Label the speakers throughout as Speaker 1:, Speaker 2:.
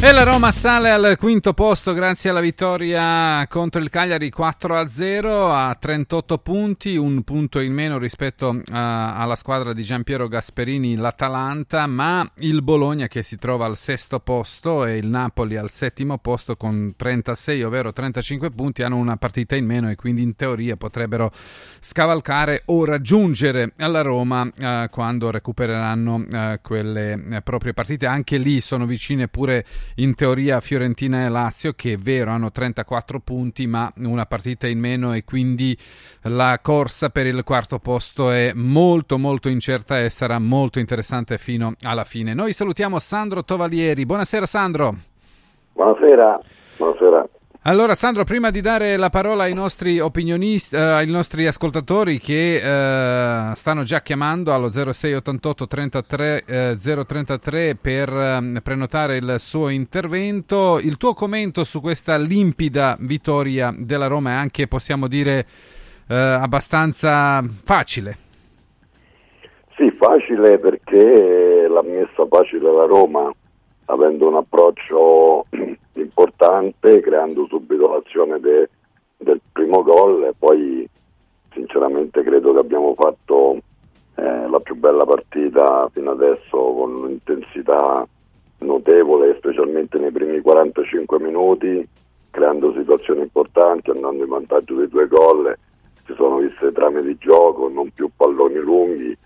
Speaker 1: E la Roma sale al quinto posto grazie alla vittoria contro il Cagliari 4-0 a 38 punti, un punto in meno rispetto uh, alla squadra di Giampiero Gasperini, l'Atalanta, ma il Bologna che si trova al sesto posto e il Napoli al settimo posto con 36, ovvero 35 punti, hanno una partita in meno e quindi in teoria potrebbero scavalcare o raggiungere la Roma uh, quando recupereranno uh, quelle proprie partite. Anche lì sono vicine pure in teoria Fiorentina e Lazio che è vero hanno 34 punti ma una partita in meno e quindi la corsa per il quarto posto è molto molto incerta e sarà molto interessante fino alla fine. Noi salutiamo Sandro Tovalieri. Buonasera Sandro.
Speaker 2: Buonasera. Buonasera.
Speaker 1: Allora Sandro, prima di dare la parola ai nostri opinionisti, eh, ai nostri ascoltatori che eh, stanno già chiamando allo 0688 33 eh, 033 per eh, prenotare il suo intervento, il tuo commento su questa limpida vittoria della Roma è anche, possiamo dire, eh, abbastanza facile.
Speaker 2: Sì, facile perché l'ha messa facile la Roma avendo un approccio importante, creando subito l'azione de, del primo gol e poi sinceramente credo che abbiamo fatto eh, la più bella partita fino adesso con un'intensità notevole, specialmente nei primi 45 minuti, creando situazioni importanti, andando in vantaggio dei due gol, si sono viste trame di gioco, non più palloni lunghi,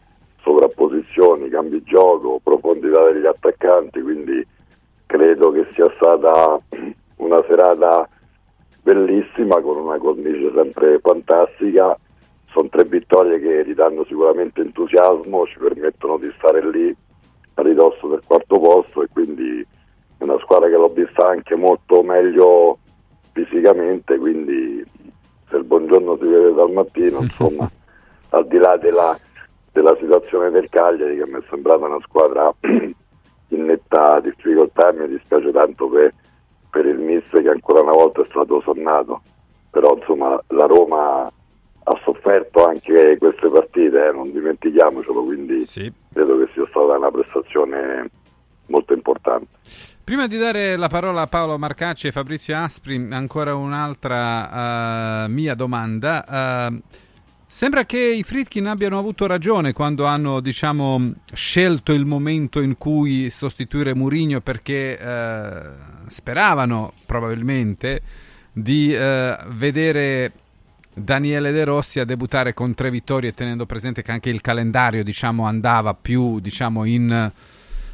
Speaker 2: sovrapposizioni, cambi gioco, profondità degli attaccanti, quindi credo che sia stata una serata bellissima con una cornice sempre fantastica. Sono tre vittorie che ridanno sicuramente entusiasmo, ci permettono di stare lì a ridosso del quarto posto e quindi è una squadra che l'ho vista anche molto meglio fisicamente, quindi se il buongiorno si vede dal mattino, insomma, al di là della, della situazione del Cagliari che mi è sembrata una squadra in netta difficoltà e mi dispiace tanto per, per il mister che ancora una volta è stato sonnato, però insomma la Roma ha sofferto anche queste partite, eh, non dimentichiamocelo, quindi sì. credo che sia stata una prestazione molto importante.
Speaker 1: Prima di dare la parola a Paolo Marcacci e Fabrizio Aspri, ancora un'altra uh, mia domanda. Uh, Sembra che i Fritkin abbiano avuto ragione quando hanno diciamo, scelto il momento in cui sostituire Mourinho perché eh, speravano probabilmente di eh, vedere Daniele De Rossi a debuttare con tre vittorie tenendo presente che anche il calendario diciamo, andava più diciamo, in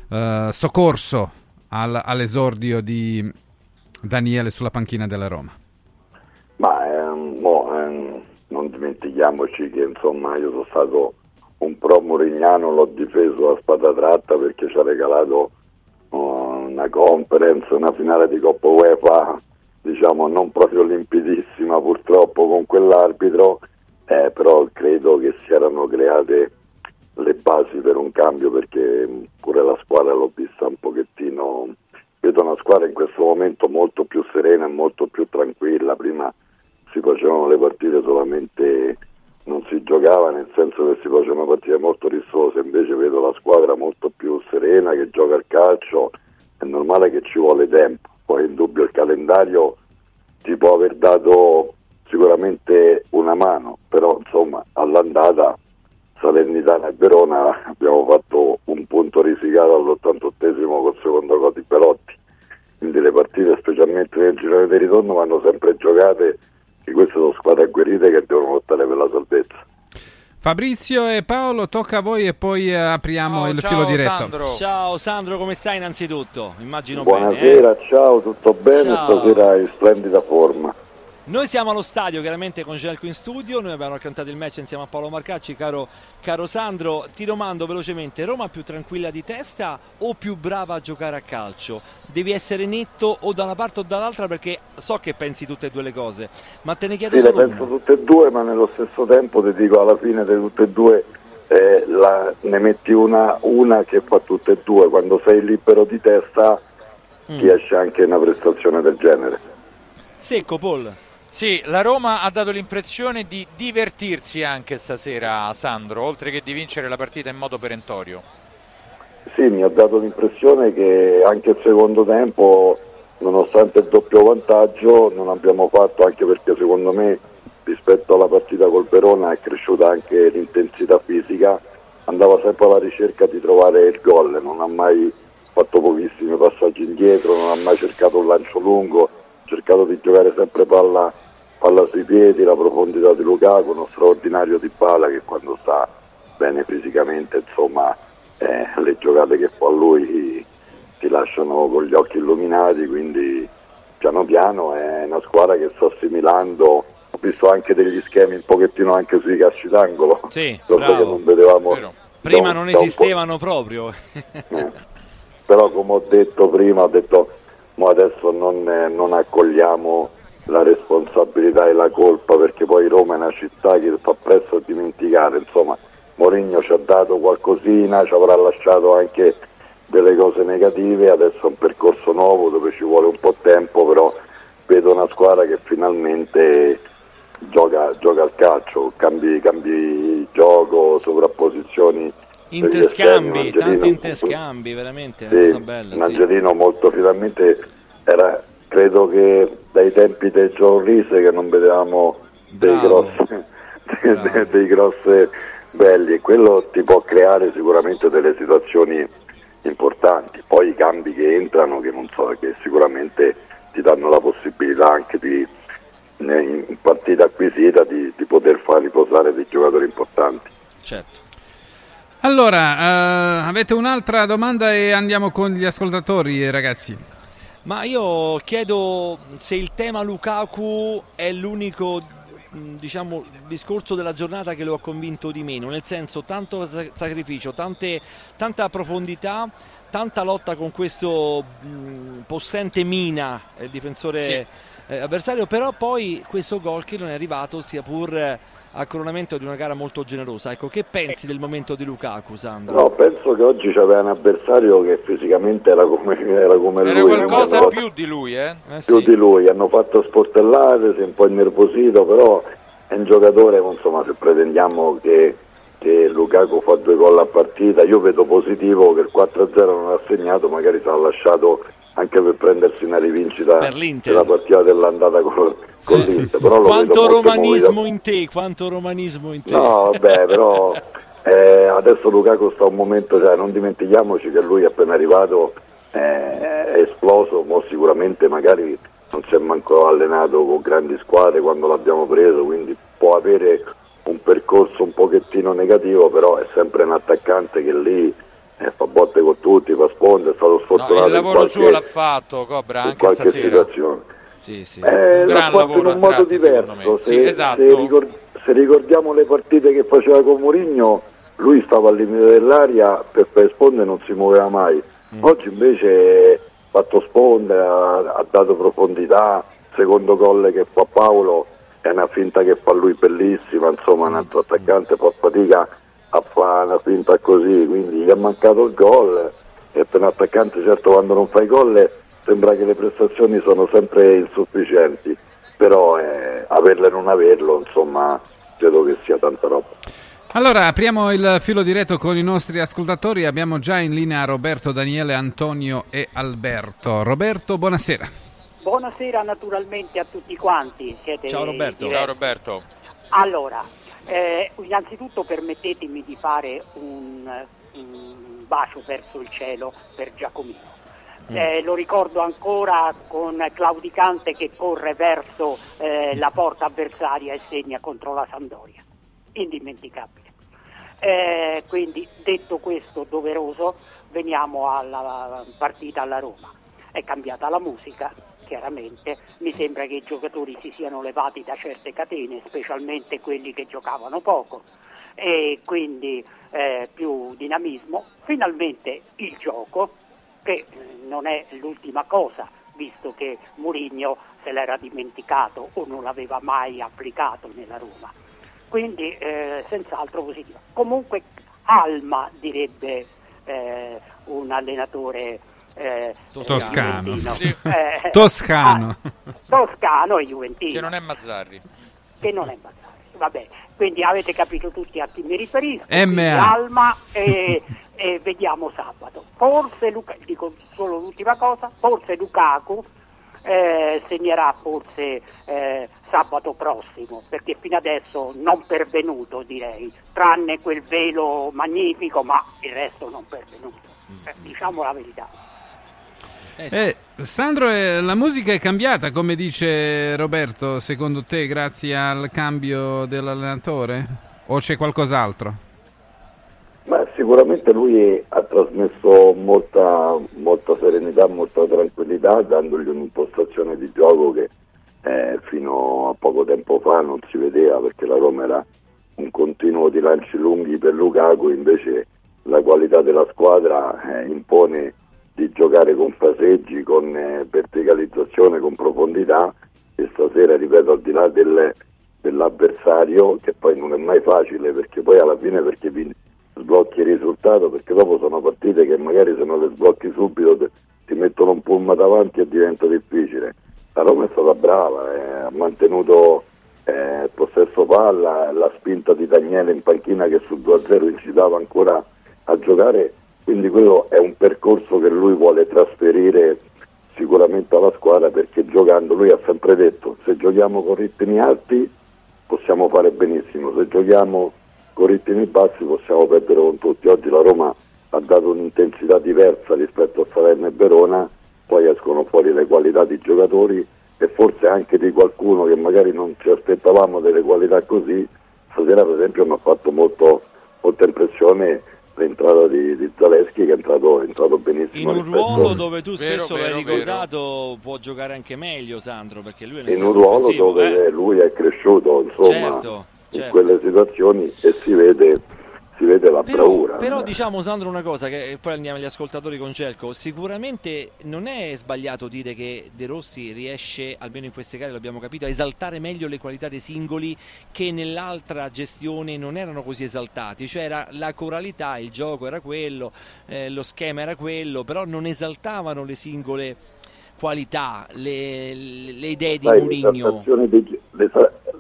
Speaker 1: eh, soccorso al, all'esordio di Daniele sulla panchina della Roma.
Speaker 2: Ma ehm, boh, ehm non dimentichiamoci che insomma io sono stato un pro Murignano, l'ho difeso a spada tratta perché ci ha regalato uh, una conference, una finale di Coppa UEFA, diciamo non proprio limpidissima purtroppo con quell'arbitro, eh, però credo che si erano create le basi per un cambio perché pure la squadra l'ho vista un pochettino, vedo una squadra in questo momento molto più serena e molto più tranquilla, prima si facevano le partite solamente, non si giocava nel senso che si facevano partite molto rissose, invece vedo la squadra molto più serena che gioca al calcio, è normale che ci vuole tempo, poi in dubbio il calendario ti può aver dato sicuramente una mano, però insomma all'andata Salernitana e Verona abbiamo fatto un punto risicato all'88esimo col secondo gol di Pelotti, quindi le partite specialmente nel girone di ritorno vanno sempre giocate e queste sono squadre agguerrite che devono lottare per la salvezza.
Speaker 1: Fabrizio e Paolo, tocca a voi e poi eh, apriamo
Speaker 3: ciao,
Speaker 1: il
Speaker 3: ciao,
Speaker 1: filo diretto.
Speaker 3: Sandro. Ciao Sandro, come stai innanzitutto? Immagino
Speaker 2: Buonasera,
Speaker 3: bene.
Speaker 2: Eh? ciao, tutto bene? Ciao. Stasera in splendida forma.
Speaker 3: Noi siamo allo stadio, chiaramente con Gelco in studio, noi abbiamo raccontato il match insieme a Paolo Marcacci, caro, caro, Sandro, ti domando velocemente, Roma più tranquilla di testa o più brava a giocare a calcio? Devi essere netto o da una parte o dall'altra perché so che pensi tutte e due le cose, ma te ne chiedo
Speaker 2: sì,
Speaker 3: solo
Speaker 2: le penso tutte e due, ma nello stesso tempo ti dico alla fine di tutte e due eh, la, ne metti una, una, che fa tutte e due, quando sei libero di testa mm. ti esce anche una prestazione del genere.
Speaker 3: Secco Paul.
Speaker 4: Sì, la Roma ha dato l'impressione di divertirsi anche stasera, Sandro, oltre che di vincere la partita in modo perentorio.
Speaker 2: Sì, mi ha dato l'impressione che anche il secondo tempo, nonostante il doppio vantaggio, non abbiamo fatto, anche perché secondo me rispetto alla partita col Verona è cresciuta anche l'intensità fisica, andava sempre alla ricerca di trovare il gol, non ha mai fatto pochissimi passaggi indietro, non ha mai cercato un lancio lungo cercato di giocare sempre palla, palla sui piedi, la profondità di Lukaku, uno straordinario di Bala che quando sta bene fisicamente, insomma, eh, le giocate che fa lui ti lasciano con gli occhi illuminati, quindi piano piano è una squadra che sta assimilando. Ho visto anche degli schemi un pochettino anche sui calci d'angolo.
Speaker 3: Sì, che non
Speaker 2: vedevamo
Speaker 3: prima non esistevano proprio.
Speaker 2: Eh. però come ho detto prima ho detto ma adesso non, non, accogliamo la responsabilità e la colpa perché poi Roma è una città che fa presto a dimenticare, insomma Mourinho ci ha dato qualcosina, ci avrà lasciato anche delle cose negative, adesso è un percorso nuovo dove ci vuole un po' tempo, però vedo una squadra che finalmente gioca, gioca al calcio, cambi, cambi gioco, sovrapposizioni
Speaker 3: Interscambi, tanti interscambi, veramente,
Speaker 2: sì, una bella. Un Angelino sì. molto finalmente era, credo che dai tempi del John Rise che non vedevamo dei grossi, dei, dei grossi belli e quello ti può creare sicuramente delle situazioni importanti. Poi i cambi che entrano, che non so, che sicuramente ti danno la possibilità anche di in partita acquisita di, di poter far riposare dei giocatori importanti.
Speaker 3: Certo.
Speaker 1: Allora, uh, avete un'altra domanda e andiamo con gli ascoltatori, ragazzi.
Speaker 3: Ma io chiedo se il tema Lukaku è l'unico diciamo, discorso della giornata che lo ha convinto di meno, nel senso tanto sacrificio, tante, tanta profondità, tanta lotta con questo mh, possente Mina, il difensore sì. eh, avversario, però poi questo gol che non è arrivato sia pur a coronamento di una gara molto generosa. Ecco, che pensi del momento di Lukaku, Sandro?
Speaker 2: No, penso che oggi c'aveva un avversario che fisicamente era come, era come
Speaker 4: era
Speaker 2: lui.
Speaker 4: Era qualcosa più di lui, eh?
Speaker 2: eh più sì. di lui, hanno fatto sportellate, si è un po' innervosito, però è un giocatore, insomma, se pretendiamo che, che Lukaku fa due gol a partita, io vedo positivo che il 4-0 non ha segnato, magari sarà lasciato anche per prendersi una rivincita della partita dell'andata con, con l'Inter. Però
Speaker 3: quanto romanismo in te, quanto romanismo in te.
Speaker 2: No, vabbè, però eh, adesso Lukaku sta un momento, cioè, non dimentichiamoci che lui appena arrivato eh, è esploso, mo sicuramente magari non si è manco allenato con grandi squadre quando l'abbiamo preso, quindi può avere un percorso un pochettino negativo, però è sempre un attaccante che lì eh, fa botte con tutti, fa sponde, è stato sfortunato. No,
Speaker 4: il lavoro
Speaker 2: qualche,
Speaker 4: suo l'ha fatto, Cobra, anche
Speaker 2: in qualche
Speaker 4: stasera.
Speaker 2: situazione.
Speaker 4: Sì, sì.
Speaker 2: Eh, l'ha fatto in un modo tratti, diverso. Se,
Speaker 4: sì, esatto.
Speaker 2: se, ricord- se, ricordiamo le partite che faceva con Mourinho, lui stava al limite dell'aria per fare sponde non si muoveva mai. Mm. Oggi invece ha fatto sponde, ha, ha dato profondità, secondo gol che fa Paolo è una finta che fa lui bellissima, insomma un altro attaccante fa fatica a fare una finta così, quindi gli è mancato il gol e per un attaccante certo quando non fai gol sembra che le prestazioni sono sempre insufficienti, però eh, averlo e non averlo insomma credo che sia tanta roba.
Speaker 1: Allora, apriamo il filo diretto con i nostri ascoltatori. Abbiamo già in linea Roberto, Daniele, Antonio e Alberto. Roberto, buonasera.
Speaker 5: Buonasera naturalmente a tutti quanti.
Speaker 3: Siete Ciao Roberto.
Speaker 4: Ciao Roberto.
Speaker 5: Allora, eh, innanzitutto permettetemi di fare un, un, bacio verso il cielo per Giacomino. Mm. Eh, lo ricordo ancora con Claudicante che corre verso eh, la porta avversaria e segna contro la Sandoria. Indimenticabile. Eh, quindi detto questo doveroso, veniamo alla partita alla Roma. È cambiata la musica chiaramente, mi sembra che i giocatori si siano levati da certe catene, specialmente quelli che giocavano poco e quindi eh, più dinamismo. Finalmente il gioco, che eh, non è l'ultima cosa, visto che Mourinho se l'era dimenticato o non l'aveva mai applicato nella Roma. Quindi eh, senz'altro positivo. Comunque Alma direbbe eh, un allenatore eh,
Speaker 1: Toscano.
Speaker 4: Sì.
Speaker 5: Eh,
Speaker 1: Toscano.
Speaker 5: ah, toscano e Juventino.
Speaker 4: Che non è Mazzarri.
Speaker 5: Che non è Mazzarri. Vabbè, quindi avete capito tutti a chi mi riferisco.
Speaker 1: MA.
Speaker 5: quindi Alma e, e vediamo sabato. Forse, Luca- dico solo l'ultima cosa, forse Lukaku eh, segnerà forse eh, sabato prossimo, perché fino adesso non pervenuto direi, tranne quel velo magnifico, ma il resto non pervenuto. Eh, diciamo la verità.
Speaker 3: Eh.
Speaker 1: Eh, Sandro, eh, la musica è cambiata, come dice Roberto, secondo te, grazie al cambio dell'allenatore? O c'è qualcos'altro?
Speaker 2: Ma sicuramente lui ha trasmesso molta, molta serenità, molta tranquillità, dandogli un'impostazione di gioco che eh, fino a poco tempo fa non si vedeva perché la Roma era un continuo di lanci lunghi per Lukaku, invece la qualità della squadra eh, impone di giocare con passeggi, con eh, verticalizzazione, con profondità e stasera, ripeto, al di là del- dell'avversario, che poi non è mai facile perché poi alla fine perché vi sblocchi il risultato, perché dopo sono partite che magari se non le sblocchi subito te- ti mettono un pulma davanti e diventa difficile. La Roma è stata brava, eh, ha mantenuto eh, il possesso palla, la spinta di Daniele in panchina che sul 2-0 incitava ancora a giocare, quindi quello è un percorso che lui vuole trasferire sicuramente alla squadra perché giocando, lui ha sempre detto, se giochiamo con ritmi alti possiamo fare benissimo, se giochiamo con ritmi bassi possiamo perdere con tutti. Oggi la Roma ha dato un'intensità diversa rispetto a Salerno e Verona, poi escono fuori le qualità di giocatori e forse anche di qualcuno che magari non ci aspettavamo delle qualità così. Stasera per esempio mi ha fatto molto, molta impressione l'entrata di, di Zaleschi che è entrato, è entrato
Speaker 3: In
Speaker 2: benissimo.
Speaker 3: un
Speaker 2: rispetto-
Speaker 3: ruolo dove tu
Speaker 4: Vero,
Speaker 3: spesso l'hai
Speaker 4: vero,
Speaker 3: ricordato può giocare anche meglio Sandro perché lui è un
Speaker 2: in un ruolo dove
Speaker 3: eh.
Speaker 2: lui è cresciuto insomma
Speaker 3: Certo,
Speaker 2: in
Speaker 3: certo.
Speaker 2: quelle situazioni e si vede, si vede la
Speaker 3: Però,
Speaker 2: bravura.
Speaker 3: però diciamo Sandro una cosa che poi andiamo agli ascoltatori con Celco sicuramente non è sbagliato dire che De Rossi riesce almeno in queste gare l'abbiamo capito a esaltare meglio le qualità dei singoli che nell'altra gestione non erano così esaltati. Cioè era la coralità il gioco era quello eh, lo schema era quello però non esaltavano le singole qualità le, le- idee di
Speaker 2: Sai,
Speaker 3: Mourinho.
Speaker 2: l'esaltazione dei,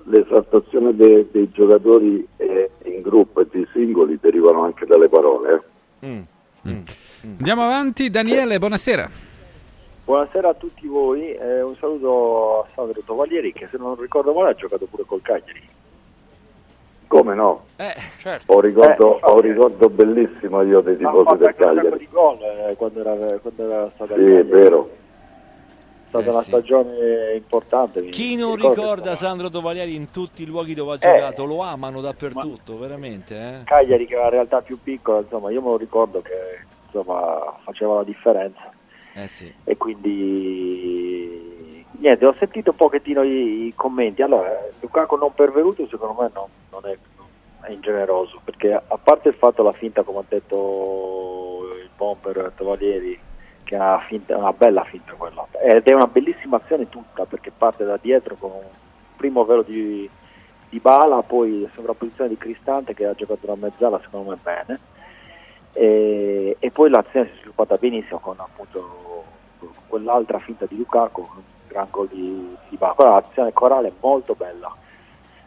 Speaker 2: l'esaltazione dei, dei giocatori eh, in gruppo e dei singoli derivano anche dalle parole. eh.
Speaker 3: Mm, mm, mm.
Speaker 1: Andiamo avanti, Daniele, buonasera.
Speaker 6: Buonasera a tutti voi, eh, un saluto a Sandro Tovalieri che se non ricordo male ha giocato pure col Cagliari.
Speaker 2: Come no?
Speaker 3: Eh,
Speaker 4: Certo.
Speaker 2: Ho ricordo,
Speaker 6: Eh,
Speaker 2: ho un ricordo bellissimo io dei
Speaker 6: Ha
Speaker 2: tifosi
Speaker 6: fatto
Speaker 2: del
Speaker 6: anche un sacco
Speaker 2: Cagliari.
Speaker 6: di gol eh, quando, era, quando era stata
Speaker 2: Sì,
Speaker 6: al
Speaker 2: è
Speaker 6: Cagliari.
Speaker 2: vero.
Speaker 6: È stata
Speaker 3: Eh,
Speaker 6: una
Speaker 3: sì.
Speaker 6: stagione importante.
Speaker 3: Chi non ricorda Sandro Tovalieri in tutti i luoghi dove ha
Speaker 6: Eh,
Speaker 3: giocato? Lo amano dappertutto, veramente. Eh?
Speaker 6: Cagliari che è una realtà più piccola, insomma, io me lo ricordo che insomma, faceva la differenza
Speaker 3: Eh sì.
Speaker 6: e quindi niente, ho sentito un pochettino i, i commenti. Allora, Lukaku non pervenuto secondo me non, non è, è ingeneroso, perché a parte il fatto la finta, come ha detto il bomber Tovalieri, una, finta, una bella finta quella, ed è una bellissima azione tutta, perché parte da dietro con un primo velo di, di Bala, poi sovrapposizione di Cristante che ha giocato la mezzala secondo me bene, e, e poi l'azione si è sviluppata benissimo con appunto quell'altra finta di Lukaku, un gran gol di, di Bala, l'azione corale è molto bella.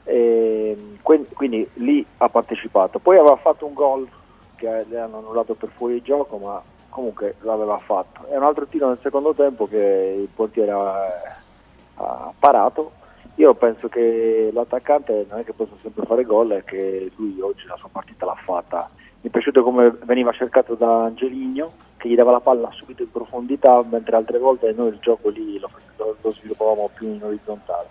Speaker 6: E, quindi, quindi lì ha partecipato. Poi aveva fatto un gol che le hanno annullato per fuori gioco, ma comunque l'aveva fatto. E un altro tiro nel secondo tempo che il portiere ha, ha parato. Io penso che l'attaccante non è che possa sempre fare gol, è che lui oggi la sua partita l'ha fatta. Mi è piaciuto come veniva cercato da Angeligno, che gli dava la palla subito in profondità, mentre altre volte noi il gioco lì lo, lo- sviluppavamo più in orizzontale.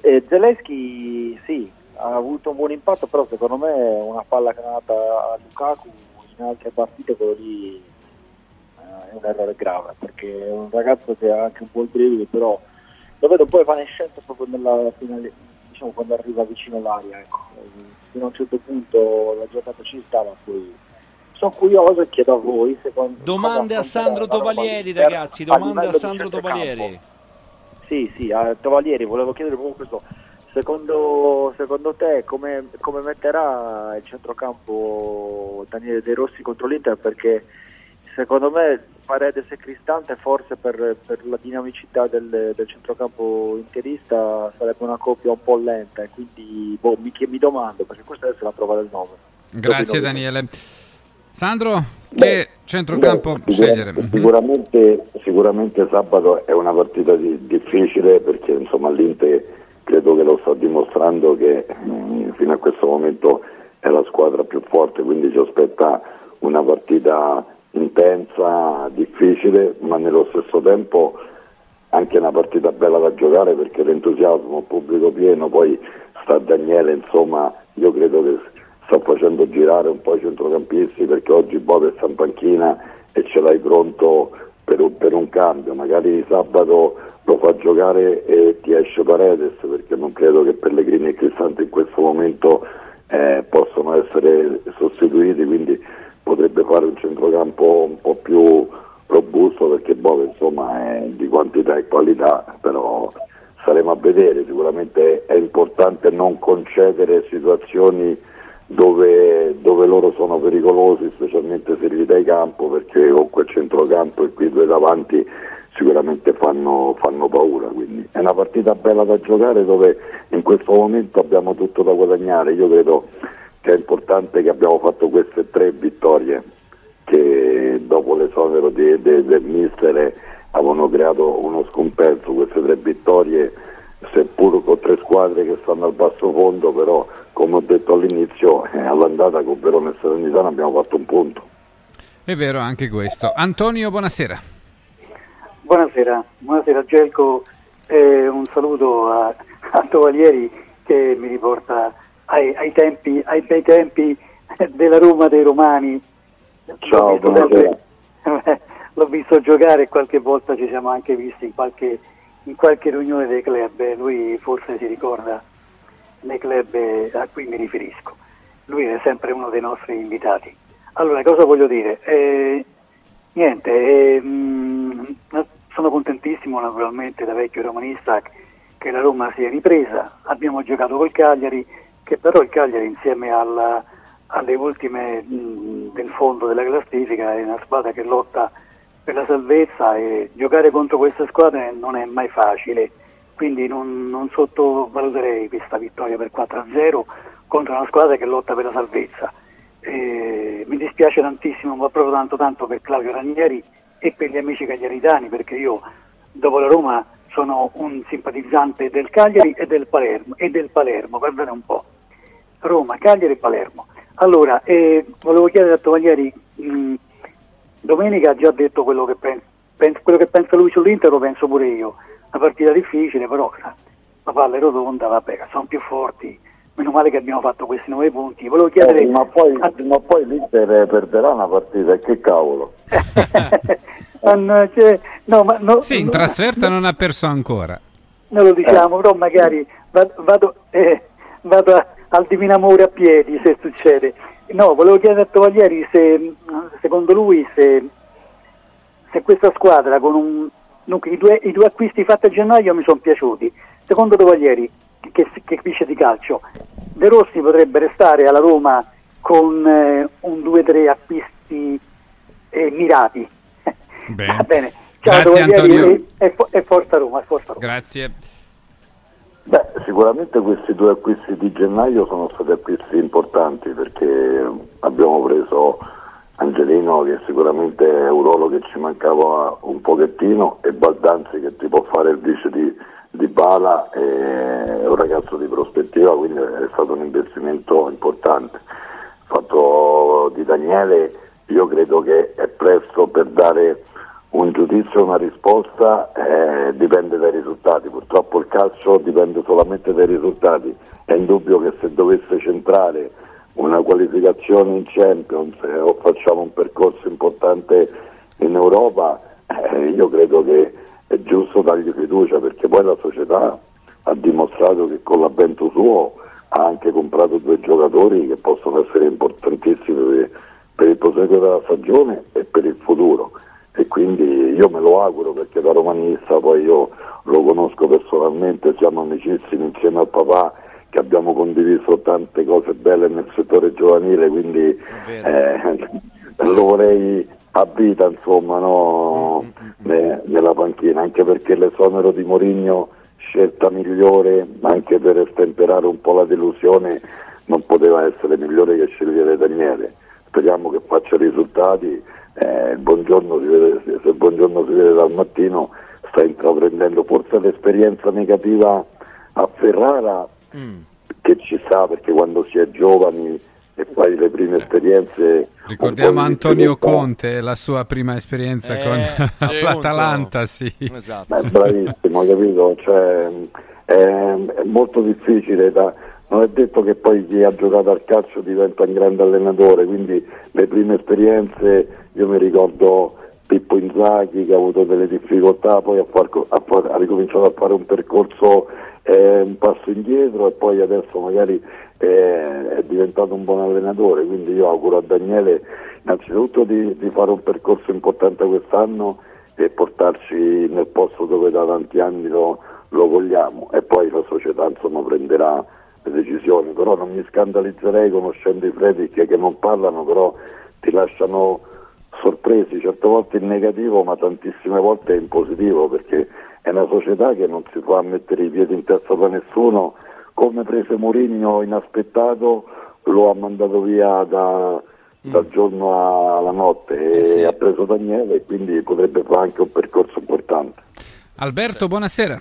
Speaker 6: E Zelensky sì, ha avuto un buon impatto, però secondo me una palla che è andata a Lukaku in altre partite quello lì è un errore grave perché è un ragazzo che ha anche un po' il brivido però lo vedo poi evanescente proprio nella finale diciamo quando arriva vicino all'aria ecco. fino a un certo punto la giocata ci stava poi sono curioso e chiedo a voi secondo,
Speaker 3: domande a Sandro Tovalieri ragazzi domande a Sandro Tovalieri
Speaker 6: sì sì a Tovalieri volevo chiedere proprio questo Secondo, secondo, te come, come, metterà il centrocampo Daniele De Rossi contro l'Inter? Perché secondo me Paredes e Cristante forse per, per la dinamicità del, del, centrocampo interista sarebbe una coppia un po' lenta e quindi boh, mi, mi, domando perché questa deve essere la prova del 9.
Speaker 1: Grazie Daniele. Sandro, che centrocampo
Speaker 2: beh,
Speaker 1: scegliere?
Speaker 2: Mhm. Sicuramente, sicuramente, sabato è una partita di, difficile perché insomma l'Inter credo che lo sta dimostrando che mh, mm, fino a questo momento è la squadra più forte, quindi ci aspetta una partita intensa, difficile, ma nello stesso tempo anche una partita bella da giocare perché l'entusiasmo, pubblico pieno, poi sta Daniele, insomma io credo che sta facendo girare un po' i centrocampisti perché oggi Bove sta in panchina e ce l'hai pronto per un, per un cambio, magari sabato lo fa giocare e ti esce Paredes perché non credo che Pellegrini e Cristante in questo momento eh, possano essere sostituiti, quindi potrebbe fare un centrocampo un po' più robusto perché Bove insomma è di quantità e qualità, però saremo a vedere, sicuramente è importante non concedere situazioni dove, dove, loro sono pericolosi, specialmente se li dai campo, perché con quel centrocampo e qui due davanti sicuramente fanno, fanno, paura. Quindi è una partita bella da giocare dove in questo momento abbiamo tutto da guadagnare. Io credo che è importante che abbiamo fatto queste tre vittorie che dopo l'esonero di, di, del mister avevano creato uno scompenso, queste tre vittorie seppur con tre squadre che stanno al basso fondo, però come ho detto all'inizio, eh, all'andata con Verona e Salernitana abbiamo fatto un punto.
Speaker 1: È vero anche questo. Antonio, buonasera.
Speaker 7: Buonasera, buonasera Gelco, eh, un saluto a, a Tovalieri che mi riporta ai, ai, tempi, ai bei tempi della Roma dei Romani.
Speaker 2: Ciao,
Speaker 7: l'ho visto, sempre, l'ho visto giocare e qualche volta ci siamo anche visti in qualche in qualche riunione dei club, lui forse si ricorda nei club a cui mi riferisco. Lui è sempre uno dei nostri invitati. Allora, cosa voglio dire? Eh, niente, eh, mh, sono contentissimo naturalmente da vecchio romanista che la Roma sia ripresa. Abbiamo giocato col Cagliari, che però il Cagliari insieme alla, alle ultime mh, del fondo della classifica è una squadra che lotta per la salvezza e giocare contro queste squadre non è mai facile, quindi non, non sottovaluterei questa vittoria per 4-0 contro una squadra che lotta per la salvezza. E mi dispiace tantissimo, ma proprio tanto tanto per Claudio Ranieri e per gli amici cagliaritani, perché io dopo la Roma sono un simpatizzante del Cagliari e del Palermo, e del Palermo guardate un po'. Roma, Cagliari e Palermo. Allora, eh, volevo chiedere a Tovaglieri, mh, Domenica ha già detto quello che, pensa, penso, quello che pensa lui sull'Inter, lo penso pure io. Una partita difficile, però la palla è rotonda, vabbè, sono più forti. Meno male che abbiamo fatto questi nove punti. Volevo chiedere.
Speaker 2: Eh, ma, poi, a... ma, poi, l'Inter perderà una partita, che cavolo?
Speaker 1: cioè, no, ma, no, sì, in trasferta non ha perso ancora.
Speaker 7: Non lo diciamo, eh. però magari vado, vado, eh, vado a, al Divino Amore a piedi se succede. No, volevo chiedere a Tovaglieri se secondo lui se, se questa squadra con un, dunque, i, due, i, due, acquisti fatti a gennaio mi sono piaciuti. Secondo Tovaglieri, che, che capisce di calcio, De Rossi potrebbe restare alla Roma con eh, un 2-3 acquisti eh, mirati.
Speaker 1: Bene.
Speaker 7: Va bene.
Speaker 1: Ciao Grazie Antonio. E,
Speaker 7: e, e forza Roma, forza Roma.
Speaker 1: Grazie.
Speaker 2: Beh, sicuramente questi due acquisti di gennaio sono stati acquisti importanti perché abbiamo preso Angelino che sicuramente è un ruolo che ci mancava un pochettino e Baldanzi che ti può fare il vice di, di Bala è un ragazzo di prospettiva quindi è stato un investimento importante. Il fatto di Daniele io credo che è presto per dare un giudizio, una risposta eh, dipende dai risultati, purtroppo il calcio dipende solamente dai risultati, è indubbio che se dovesse centrare una qualificazione in Champions eh, o facciamo un percorso importante in Europa, eh, io credo che è giusto dargli fiducia perché poi la società ha dimostrato che con l'avvento suo ha anche comprato due giocatori che possono essere importantissimi per, per il proseguo della stagione e per il futuro quindi io me lo auguro perché da romanista poi io lo conosco personalmente, siamo amicissimi insieme al papà che abbiamo condiviso tante cose belle nel settore giovanile, quindi eh, lo vorrei a vita insomma no, ne, nella panchina, anche perché l'esonero di Morigno scelta migliore anche per stemperare un po' la delusione non poteva essere migliore che scegliere Daniele. Speriamo che faccia risultati eh, il buongiorno si vede, se il buongiorno si vede dal mattino sta intraprendendo forse l'esperienza negativa a Ferrara mm. che ci sta perché quando si è giovani e fai le prime esperienze
Speaker 1: ricordiamo Antonio Conte la sua prima esperienza eh, con l'Atalanta sì.
Speaker 2: esatto. Bravissimo capito cioè, è, è molto difficile da non è detto che poi chi ha giocato al calcio diventa un grande allenatore, quindi le prime esperienze, io mi ricordo Pippo Inzaghi che ha avuto delle difficoltà, poi ha, far, ha, far, ha ricominciato a fare un percorso eh, un passo indietro e poi adesso magari eh, è diventato un buon allenatore, quindi io auguro a Daniele innanzitutto di, di fare un percorso importante quest'anno e portarci nel posto dove da tanti anni lo, lo vogliamo e poi la società insomma prenderà decisioni, però non mi scandalizzerei conoscendo i Fredrik che non parlano, però ti lasciano sorpresi, certe volte in negativo ma tantissime volte in positivo perché è una società che non si fa mettere i piedi in testa da nessuno, come prese Mourinho inaspettato lo ha mandato via da, dal mm. giorno alla notte eh sì. e ha preso Daniele e quindi potrebbe fare anche un percorso importante.
Speaker 1: Alberto, buonasera.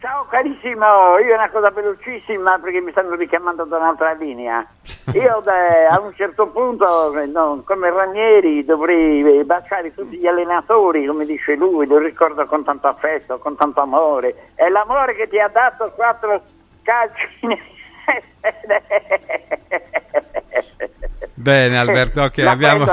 Speaker 8: Ciao carissimo, io una cosa velocissima perché mi stanno richiamando da un'altra linea. Io beh, a un certo punto, no, come Ranieri, dovrei baciare tutti gli allenatori, come dice lui, lo ricordo con tanto affetto, con tanto amore. È l'amore che ti ha dato quattro calci.
Speaker 1: Bene Alberto, ok, abbiamo...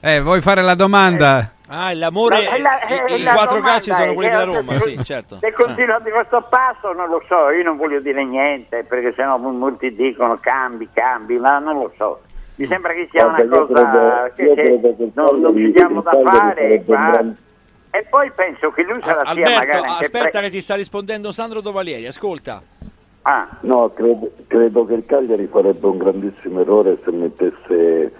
Speaker 1: Eh, vuoi fare la domanda?
Speaker 3: Ah, l'amore la, la, i, i quattro calci sono quelli della Roma, se, sì, certo.
Speaker 8: Se continua di questo passo non lo so, io non voglio dire niente, perché sennò molti dicono cambi, cambi, ma non lo so. Mi sembra che sia Guarda, una cosa credo, che, che, che non, non ci diamo da fare. Ma... E poi penso che lui sarà
Speaker 3: Alberto,
Speaker 8: sia magari
Speaker 3: anche aspetta pre... che ti sta rispondendo Sandro Dovalieri, ascolta.
Speaker 2: Ah. No, credo, credo che il Cagliari farebbe un grandissimo errore se mettesse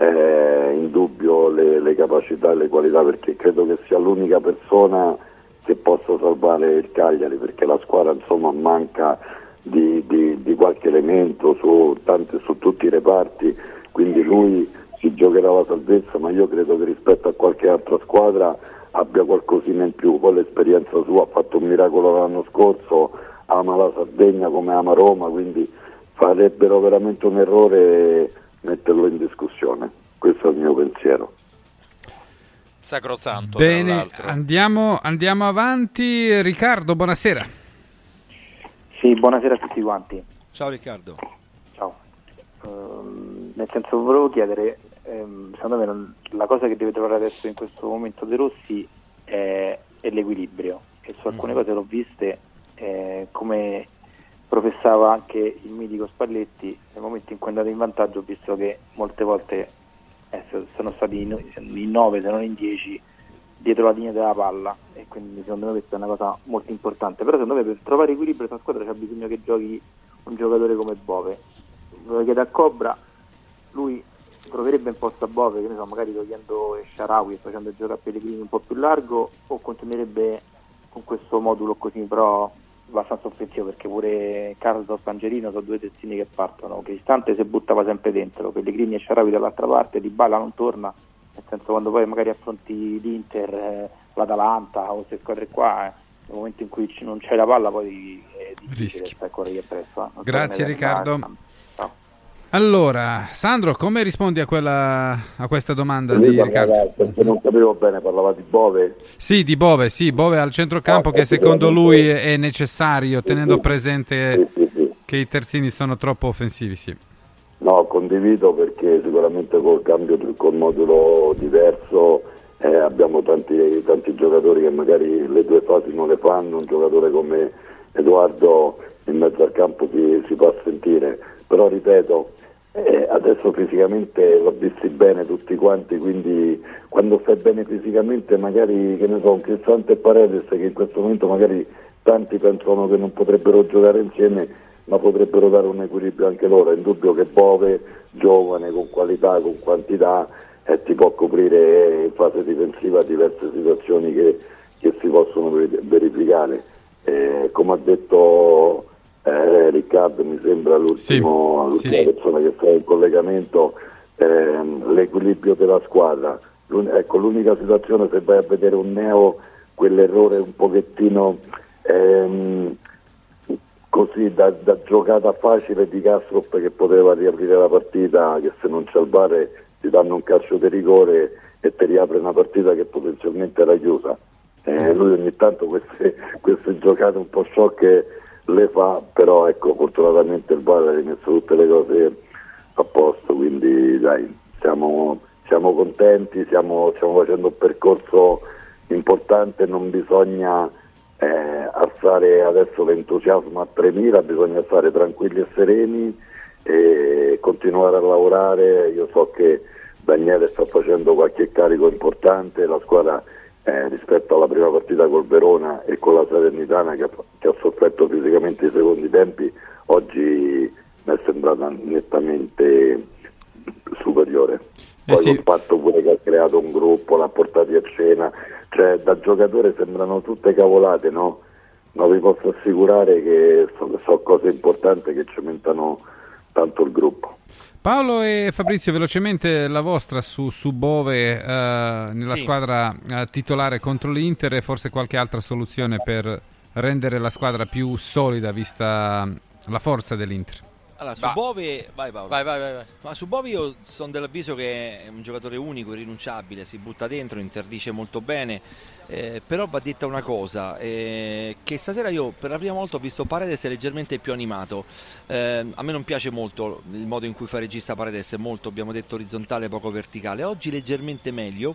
Speaker 2: eh, in dubbio le, le, capacità e le qualità perché credo che sia l'unica persona che possa salvare il Cagliari perché la squadra insomma manca di, di, di qualche elemento su, tante, su tutti i reparti. Quindi lui si giocherà la salvezza ma io credo che rispetto a qualche altra squadra abbia qualcosina in più. Poi l'esperienza sua ha fatto un miracolo l'anno scorso ama la Sardegna come ama Roma quindi farebbero veramente un errore metterlo in discussione. Questo è il mio pensiero.
Speaker 4: Sacrosanto.
Speaker 1: Bene, andiamo, andiamo avanti. Riccardo, buonasera.
Speaker 9: Sì, buonasera a tutti quanti.
Speaker 3: Ciao Riccardo.
Speaker 9: Ciao. Uh, nel senso volevo chiedere, um, secondo me non, la cosa che deve trovare adesso in questo momento De Rossi è, è l'equilibrio e su alcune mm. cose l'ho viste eh, come professava anche il mitico Spalletti, nel momento in cui è andato in vantaggio visto che molte volte eh, sono stati in, in 9 se non in 10 dietro la linea della palla. E quindi secondo me questa è una cosa molto importante, però secondo me per trovare equilibrio questa squadra c'è bisogno che giochi un giocatore come Bove. Lo chiede a Cobra, lui proverebbe in posto a Bove, che ne so, magari togliendo Sharawi e facendo gioco a Pellegrini un po' più largo o continuerebbe con questo modulo così, però abbastanza offensivo perché pure Carlo Pangerino sono due terzini che partono, Cristante si buttava sempre dentro, Pellegrini e Sciaravi dall'altra parte, Di Balla non torna, nel senso quando poi magari affronti l'Inter, eh, l'Atalanta o queste squadre qua, eh, nel momento in cui non c'è la palla poi è difficile stare correre presso.
Speaker 1: Eh. Grazie Riccardo. Allora, Sandro, come rispondi a, quella, a questa domanda
Speaker 2: di
Speaker 1: Riccardo?
Speaker 2: Perché non capivo bene, parlava di Bove.
Speaker 1: Sì, di Bove, sì, Bove al centrocampo ah, che secondo lui è necessario, tenendo sì, presente sì, sì, che i terzini sono troppo offensivi, sì.
Speaker 2: No, condivido perché sicuramente col cambio, col modulo diverso eh, abbiamo tanti, tanti giocatori che magari le due fasi non le fanno, un giocatore come Edoardo in mezzo al campo si, si fa sentire, però ripeto, eh, adesso fisicamente l'ho visti bene tutti quanti, quindi quando stai bene fisicamente magari che ne so, un Cristante e Paredes che in questo momento magari tanti pensano che non potrebbero giocare insieme, ma potrebbero dare un equilibrio anche loro. È indubbio che Bove, giovane, con qualità, con quantità, eh, ti può coprire in fase difensiva diverse situazioni che, che si possono verificare. Eh, come ha detto eh, Riccardo, mi sembra l'ultimo,
Speaker 1: Sì,
Speaker 2: l'ultima
Speaker 1: sì.
Speaker 2: persona che sta in collegamento, ehm, l'equilibrio della squadra. L'un- ecco, l'unica situazione se vai a vedere un neo, quell'errore un pochettino ehm, così da, da giocata facile di Kastrop che poteva riaprire la partita, che se non c'è il VAR ti danno un calcio di rigore e ti riapre una partita che potenzialmente era chiusa. Eh, lui ogni tanto queste, queste giocate un po' sciocche le fa, però ecco, fortunatamente il VAR ha rimesso tutte le cose a posto, quindi dai, siamo, siamo contenti, stiamo, stiamo facendo un percorso importante, non bisogna eh, alzare adesso l'entusiasmo a 3.000, bisogna stare tranquilli e sereni e continuare a lavorare. Io so che Daniele sta facendo qualche carico importante, la squadra eh, rispetto alla prima partita col Verona e con la Salernitana che, ha- che ha sofferto fisicamente i secondi tempi, oggi mi è sembrata nettamente superiore.
Speaker 1: Eh
Speaker 2: Poi
Speaker 1: sì.
Speaker 2: col fatto pure che ha creato un gruppo, l'ha portati a cena, cioè da giocatore sembrano tutte cavolate, no? Ma vi posso assicurare che sono cose importanti che cementano tanto il gruppo.
Speaker 1: Paolo e Fabrizio, velocemente la vostra su, su Bove eh, nella
Speaker 3: Sì.
Speaker 1: squadra eh, titolare contro l'Inter e forse qualche altra soluzione per rendere la squadra più solida vista la forza dell'Inter.
Speaker 3: Allora, su
Speaker 4: Va.
Speaker 3: Bove, vai Paolo.
Speaker 4: Vai, vai, vai. vai.
Speaker 3: Ma su Bovi io sono dell'avviso che è un giocatore unico, irrinunciabile, si butta dentro, interdice molto bene, eh, però va detta una cosa, eh, che stasera io per la prima volta ho visto Paredes leggermente più animato, Eh, a me non piace molto il modo in cui fa regista Paredes, è molto, abbiamo detto, orizzontale, poco verticale, oggi leggermente meglio,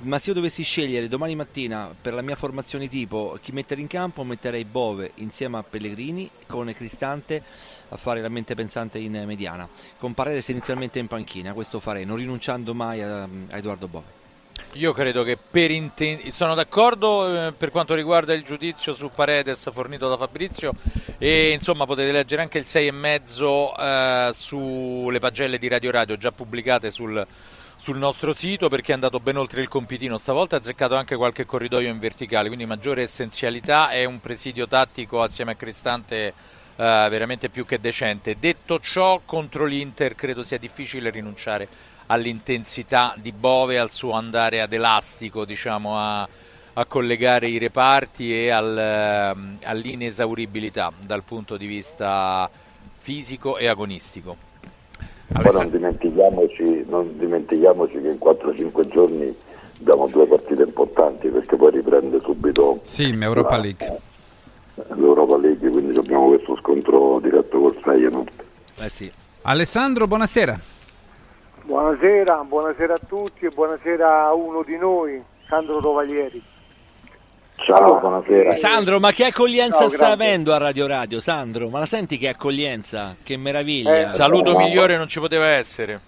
Speaker 3: ma se io dovessi scegliere domani mattina per la mia formazione tipo chi mettere in campo, metterei Bove insieme a Pellegrini con Cristante a fare la mente pensante in mediana, con Paredes inizialmente in panchina, questo farei, non rinunciando mai a, a Edoardo Bove.
Speaker 4: Io credo che per inten- sono d'accordo eh, per quanto riguarda il giudizio su Paredes fornito da Fabrizio e insomma potete leggere anche il 6,5 eh, sulle pagelle di Radio Radio già pubblicate sul, sul nostro sito perché è andato ben oltre il compitino. Stavolta ha azzeccato anche qualche corridoio in verticale quindi maggiore essenzialità e un presidio tattico assieme a Cristante eh, veramente più che decente. Detto ciò contro l'Inter credo sia difficile rinunciare all'intensità di Bove, al suo andare ad elastico, diciamo, a, a collegare i reparti e al, ehm, all'inesauribilità dal punto di vista fisico e agonistico.
Speaker 2: Poi non dimentichiamoci, non dimentichiamoci che in 4-5 giorni abbiamo due partite importanti perché poi riprende subito
Speaker 1: Sì, in Europa
Speaker 2: la-
Speaker 1: League.
Speaker 2: l'Europa League, quindi abbiamo questo scontro diretto col Feyenoord.
Speaker 3: Eh sì.
Speaker 1: Alessandro, buonasera.
Speaker 10: Buonasera, buonasera a tutti e buonasera a uno di noi, Sandro Rovalieri.
Speaker 2: Ciao, buonasera.
Speaker 3: Sandro, ma che accoglienza
Speaker 10: Ciao,
Speaker 3: sta avendo a Radio Radio? Sandro, ma la senti che accoglienza? Che meraviglia!
Speaker 10: Eh,
Speaker 4: Saluto
Speaker 2: ma-
Speaker 4: migliore non ci poteva essere.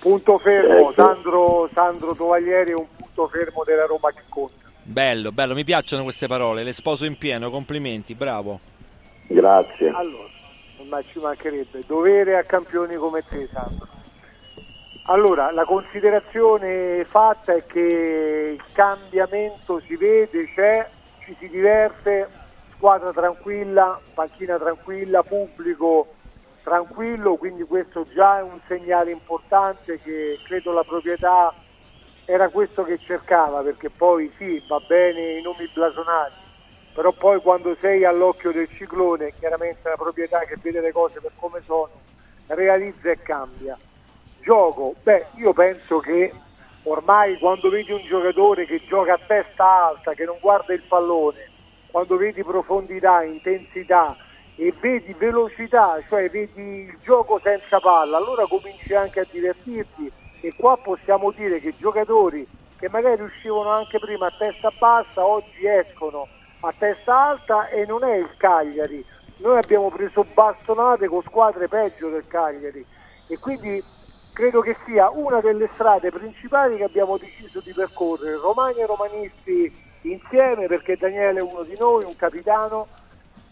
Speaker 10: Punto fermo,
Speaker 2: sì.
Speaker 10: Sandro, Sandro Tovaglieri è un punto fermo della Roma che conta.
Speaker 3: Bello, bello, mi piacciono queste parole, le sposo in pieno, complimenti, bravo.
Speaker 2: Grazie.
Speaker 10: Allora, ma ci mancherebbe, dovere a campioni come te, Sandro. Allora, la considerazione fatta è che il cambiamento si vede, c'è, ci si diverte, squadra tranquilla, panchina tranquilla, pubblico tranquillo, quindi questo già è un segnale importante che credo la proprietà era questo che cercava, perché poi sì, va bene i nomi blasonati, però poi quando sei all'occhio del ciclone, chiaramente la proprietà che vede le cose per come sono, realizza e cambia. Gioco, beh, io penso che ormai quando vedi un giocatore che gioca a testa alta, che non guarda il pallone, quando vedi profondità, intensità e vedi velocità, cioè vedi il gioco senza palla, allora cominci anche a divertirti e qua possiamo dire che giocatori che magari uscivano anche prima a testa bassa, oggi escono a testa alta e non è il Cagliari. Noi abbiamo preso bastonate con squadre peggio del Cagliari e quindi credo che sia una delle strade principali che abbiamo deciso di percorrere, romani e romanisti insieme perché Daniele è uno di noi, un capitano,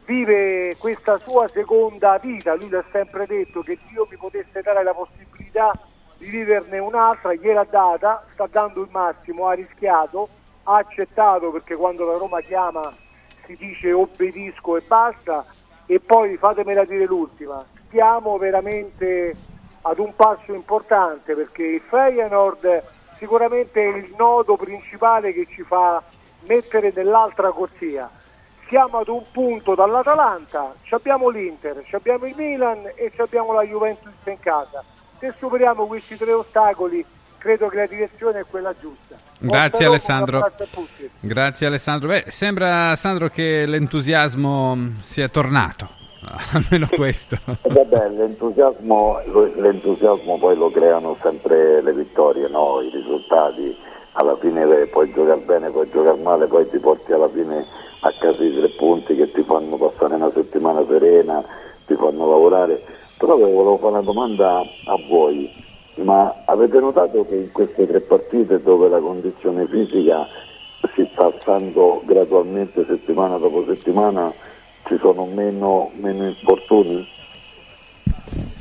Speaker 10: vive questa sua seconda vita, lui l'ha sempre detto che Dio mi potesse dare la possibilità di viverne un'altra, gliel'ha data, sta dando il massimo, ha rischiato, ha accettato perché quando la Roma chiama si dice obbedisco e basta. E poi fatemela dire l'ultima, stiamo veramente ad un passo importante perché il Feyenoord sicuramente è il nodo principale che ci fa mettere nell'altra corsia. Siamo ad un punto dall'Atalanta, ci abbiamo l'Inter, ci abbiamo il Milan e ci abbiamo la Juventus in casa. Se superiamo questi tre ostacoli credo che la direzione è quella giusta.
Speaker 1: Grazie Alessandro. Grazie Alessandro. Beh, sembra Sandro che l'entusiasmo sia tornato, almeno questo.
Speaker 2: E vabbè, l'entusiasmo, l'entusiasmo poi lo creano sempre le vittorie, no? i risultati. Alla fine eh, puoi giocare bene, puoi giocare male, poi ti porti alla fine a casa i tre punti che ti fanno passare una settimana serena, ti fanno lavorare. Però volevo fare una domanda a voi, ma avete notato che in queste tre partite dove la condizione fisica si sta alzando gradualmente settimana dopo settimana ci sono meno, meno infortuni?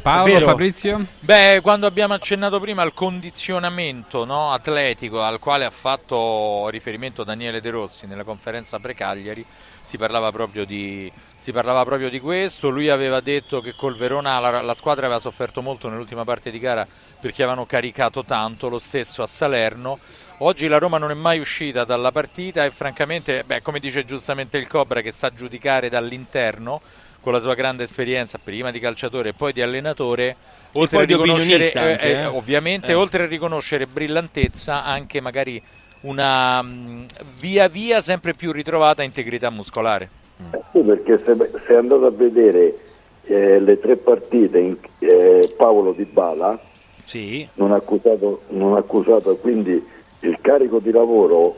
Speaker 1: Paolo,
Speaker 4: Vero.
Speaker 1: Fabrizio?
Speaker 4: Beh, quando abbiamo accennato prima al condizionamento no, atletico al quale ha fatto riferimento Daniele De Rossi nella conferenza pre-Cagliari, si parlava proprio di, si parlava proprio di questo. Lui aveva detto che col Verona la, la squadra aveva sofferto molto nell'ultima parte di gara perché avevano caricato tanto, lo stesso a Salerno. Oggi la Roma non è mai uscita dalla partita e francamente, beh, come dice giustamente il Cobra che sa giudicare dall'interno, con la sua grande esperienza prima di calciatore e poi di allenatore, oltre a riconoscere,
Speaker 3: anche,
Speaker 4: eh,
Speaker 3: eh.
Speaker 4: eh, ovviamente,
Speaker 3: Eh.
Speaker 4: oltre a riconoscere brillantezza, anche magari una mh, via via sempre più ritrovata integrità muscolare.
Speaker 2: Sì, perché se, se andate a vedere eh, le tre partite, in, eh, Paolo Di Bala
Speaker 3: Sì.
Speaker 2: non ha accusato, non ha accusato, quindi il carico di lavoro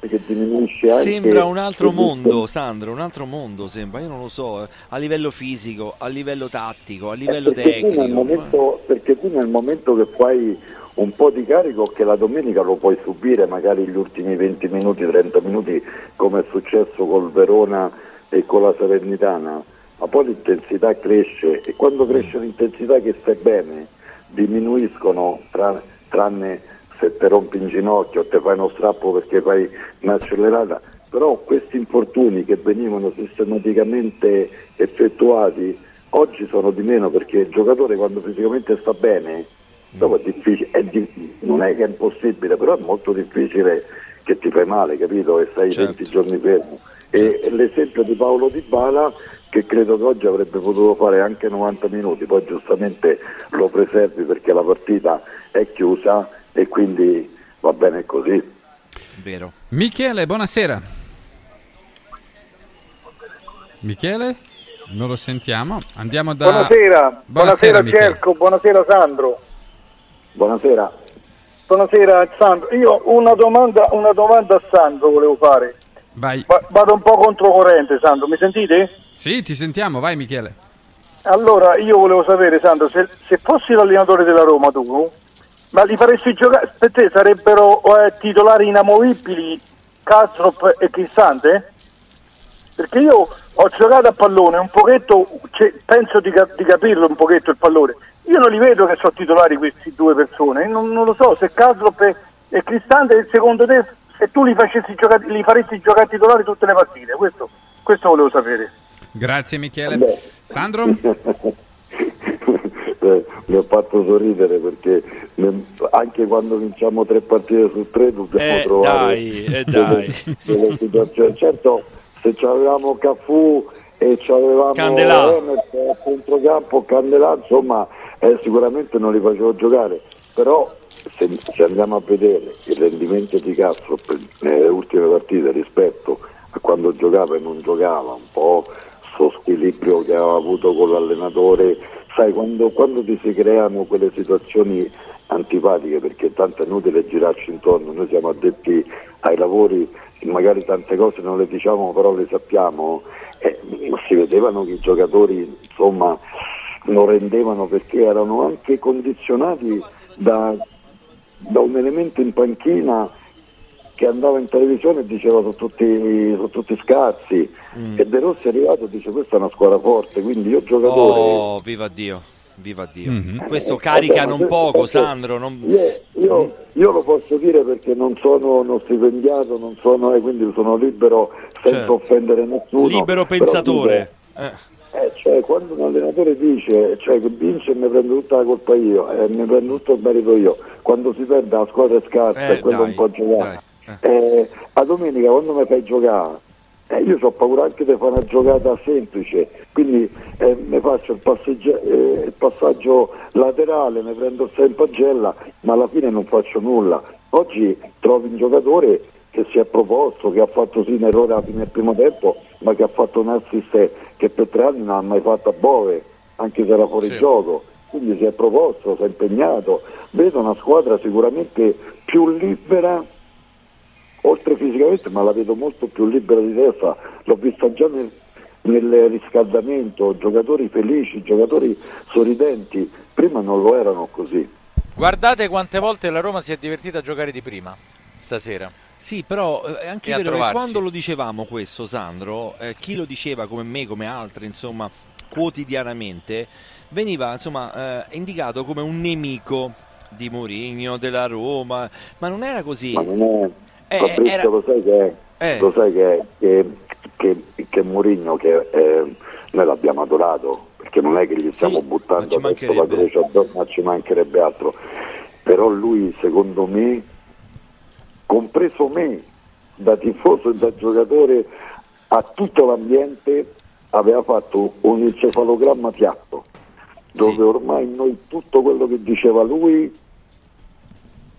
Speaker 2: che diminuisce anche
Speaker 3: Sembra un altro mondo, Sandro, un altro mondo sembra, io non lo so, eh, a livello fisico, a livello tattico, a livello
Speaker 2: Eh, perché tu,
Speaker 3: tecnico.
Speaker 2: momento, perché tu nel momento che fai un po' di carico che la domenica lo puoi subire magari gli ultimi 20 minuti, 30 minuti come è successo col Verona e con la Salernitana, ma poi l'intensità cresce e quando cresce l'intensità che stai bene diminuiscono tra- tranne se ti rompi in ginocchio o ti fai uno strappo perché fai un'accelerata, però questi infortuni che venivano sistematicamente effettuati oggi sono di meno perché il giocatore quando fisicamente sta bene dopo è difficile, è di- non è che è impossibile, però è molto difficile che ti fai male, capito? E stai 20 giorni fermo. E, e l'esempio di Paolo Di Bala che credo che oggi avrebbe potuto fare anche 90 minuti, poi giustamente lo preservi perché la partita è chiusa e quindi va bene così.
Speaker 3: Vero.
Speaker 1: Michele, buonasera. Michele? Non lo sentiamo. Andiamo da...
Speaker 11: Buonasera, buonasera,
Speaker 1: Michele.
Speaker 11: Cerco, buonasera Sandro.
Speaker 2: Buonasera.
Speaker 11: Buonasera Sandro. Io una domanda, una domanda a Sandro volevo fare.
Speaker 1: Vai.
Speaker 11: Va- vado un po' controcorrente Sandro, mi sentite?
Speaker 1: Sì, ti sentiamo, vai Michele.
Speaker 11: Allora io volevo sapere Sandro, se, se fossi l'allenatore della Roma tu, ma li faresti giocare, per te sarebbero eh, titolari inamovibili Kastrop e Cristante? Perché io ho giocato a pallone un pochetto, cioè, penso di, cap- di capirlo un pochetto il pallone. Io non li vedo che sono titolari questi due persone, non, non lo so se Kastrop e, e Cristante secondo te se tu li, facessi giocare, li faresti giocare titolari tutte le partite, questo, questo volevo sapere.
Speaker 1: Grazie Michele.
Speaker 2: Vabbè.
Speaker 1: Sandro?
Speaker 2: Eh, mi ha fatto sorridere perché anche quando vinciamo tre partite su tre dobbiamo
Speaker 3: Eh,
Speaker 2: trovare
Speaker 3: dai, eh,
Speaker 2: delle-
Speaker 3: dai.
Speaker 2: delle situazioni. Certo, se avevamo Cafu e avevamo
Speaker 3: Candelà.
Speaker 2: A centrocampo, Candelà, insomma, eh, sicuramente non li facevo giocare, però se, se andiamo a vedere il rendimento di Castro nelle ultime partite rispetto a quando giocava e non giocava, un po' sto squilibrio che aveva avuto con l'allenatore, sai quando, quando ti si creano quelle situazioni antipatiche perché tanto è inutile girarci intorno, noi siamo addetti ai lavori magari tante cose non le diciamo però le sappiamo, eh, si vedevano che i giocatori insomma non rendevano perché erano anche condizionati da, da un elemento in panchina che andava in televisione e diceva sono tutti, sono tutti scarsi e De Rossi è arrivato e dice questa è una squadra forte quindi io giocatore
Speaker 3: Oh, viva Dio, viva Dio.
Speaker 1: Mhm.
Speaker 3: Questo
Speaker 2: Eh,
Speaker 3: carica non poco, Sandro. non-
Speaker 2: Io, io- io lo posso dire perché non sono uno stipendiato, non sono, eh, quindi sono libero senza
Speaker 3: Certo.
Speaker 2: offendere nessuno.
Speaker 3: Libero pensatore. Eh.
Speaker 2: eh, cioè, quando un allenatore dice cioè, che vince e mi prendo tutta la colpa io, e mi prendo tutto il merito io, quando si perde la squadra è scarsa
Speaker 3: Eh,
Speaker 2: e quello
Speaker 3: dai,
Speaker 2: non può giocare.
Speaker 3: dai,
Speaker 2: Eh, a domenica quando mi fai giocare, eh, io ho paura anche di fare una giocata semplice, quindi eh, mi faccio il, passeggia- eh, il passaggio laterale, mi prendo il in pagella, ma alla fine non faccio nulla. Oggi trovi un giocatore che si è proposto, che ha fatto sì un errore alla fine del primo tempo, ma che ha fatto un assist che per tre anni non ha mai fatto a Bove, anche se era fuori
Speaker 4: Sì.
Speaker 2: gioco. Quindi si è proposto, si è impegnato. Vedo una squadra sicuramente più libera oltre fisicamente, ma la vedo molto più libera di testa, l'ho vista già nel, nel riscaldamento, giocatori felici, giocatori sorridenti, prima non lo erano così.
Speaker 4: Guardate quante volte la Roma si è divertita a giocare di prima stasera.
Speaker 3: Sì, però eh, è anche
Speaker 4: E a
Speaker 3: vero che quando lo dicevamo questo, Sandro, eh, chi lo diceva come me, come altri, insomma, quotidianamente, veniva insomma eh, indicato come un nemico di Mourinho, della Roma, ma non era così.
Speaker 2: Ma non è...
Speaker 3: Eh,
Speaker 2: Fabrizio,
Speaker 3: era-
Speaker 2: lo sai che?
Speaker 3: Eh.
Speaker 2: Lo sai che, che, che, che Mourinho, che eh, noi l'abbiamo adorato, perché non è che gli stiamo
Speaker 3: Sì,
Speaker 2: buttando adesso la croce addosso, ma ci mancherebbe altro. Però lui, secondo me, compreso me, da tifoso e da giocatore, a tutto l'ambiente aveva fatto un encefalogramma piatto, dove
Speaker 3: Sì.
Speaker 2: ormai noi tutto quello che diceva lui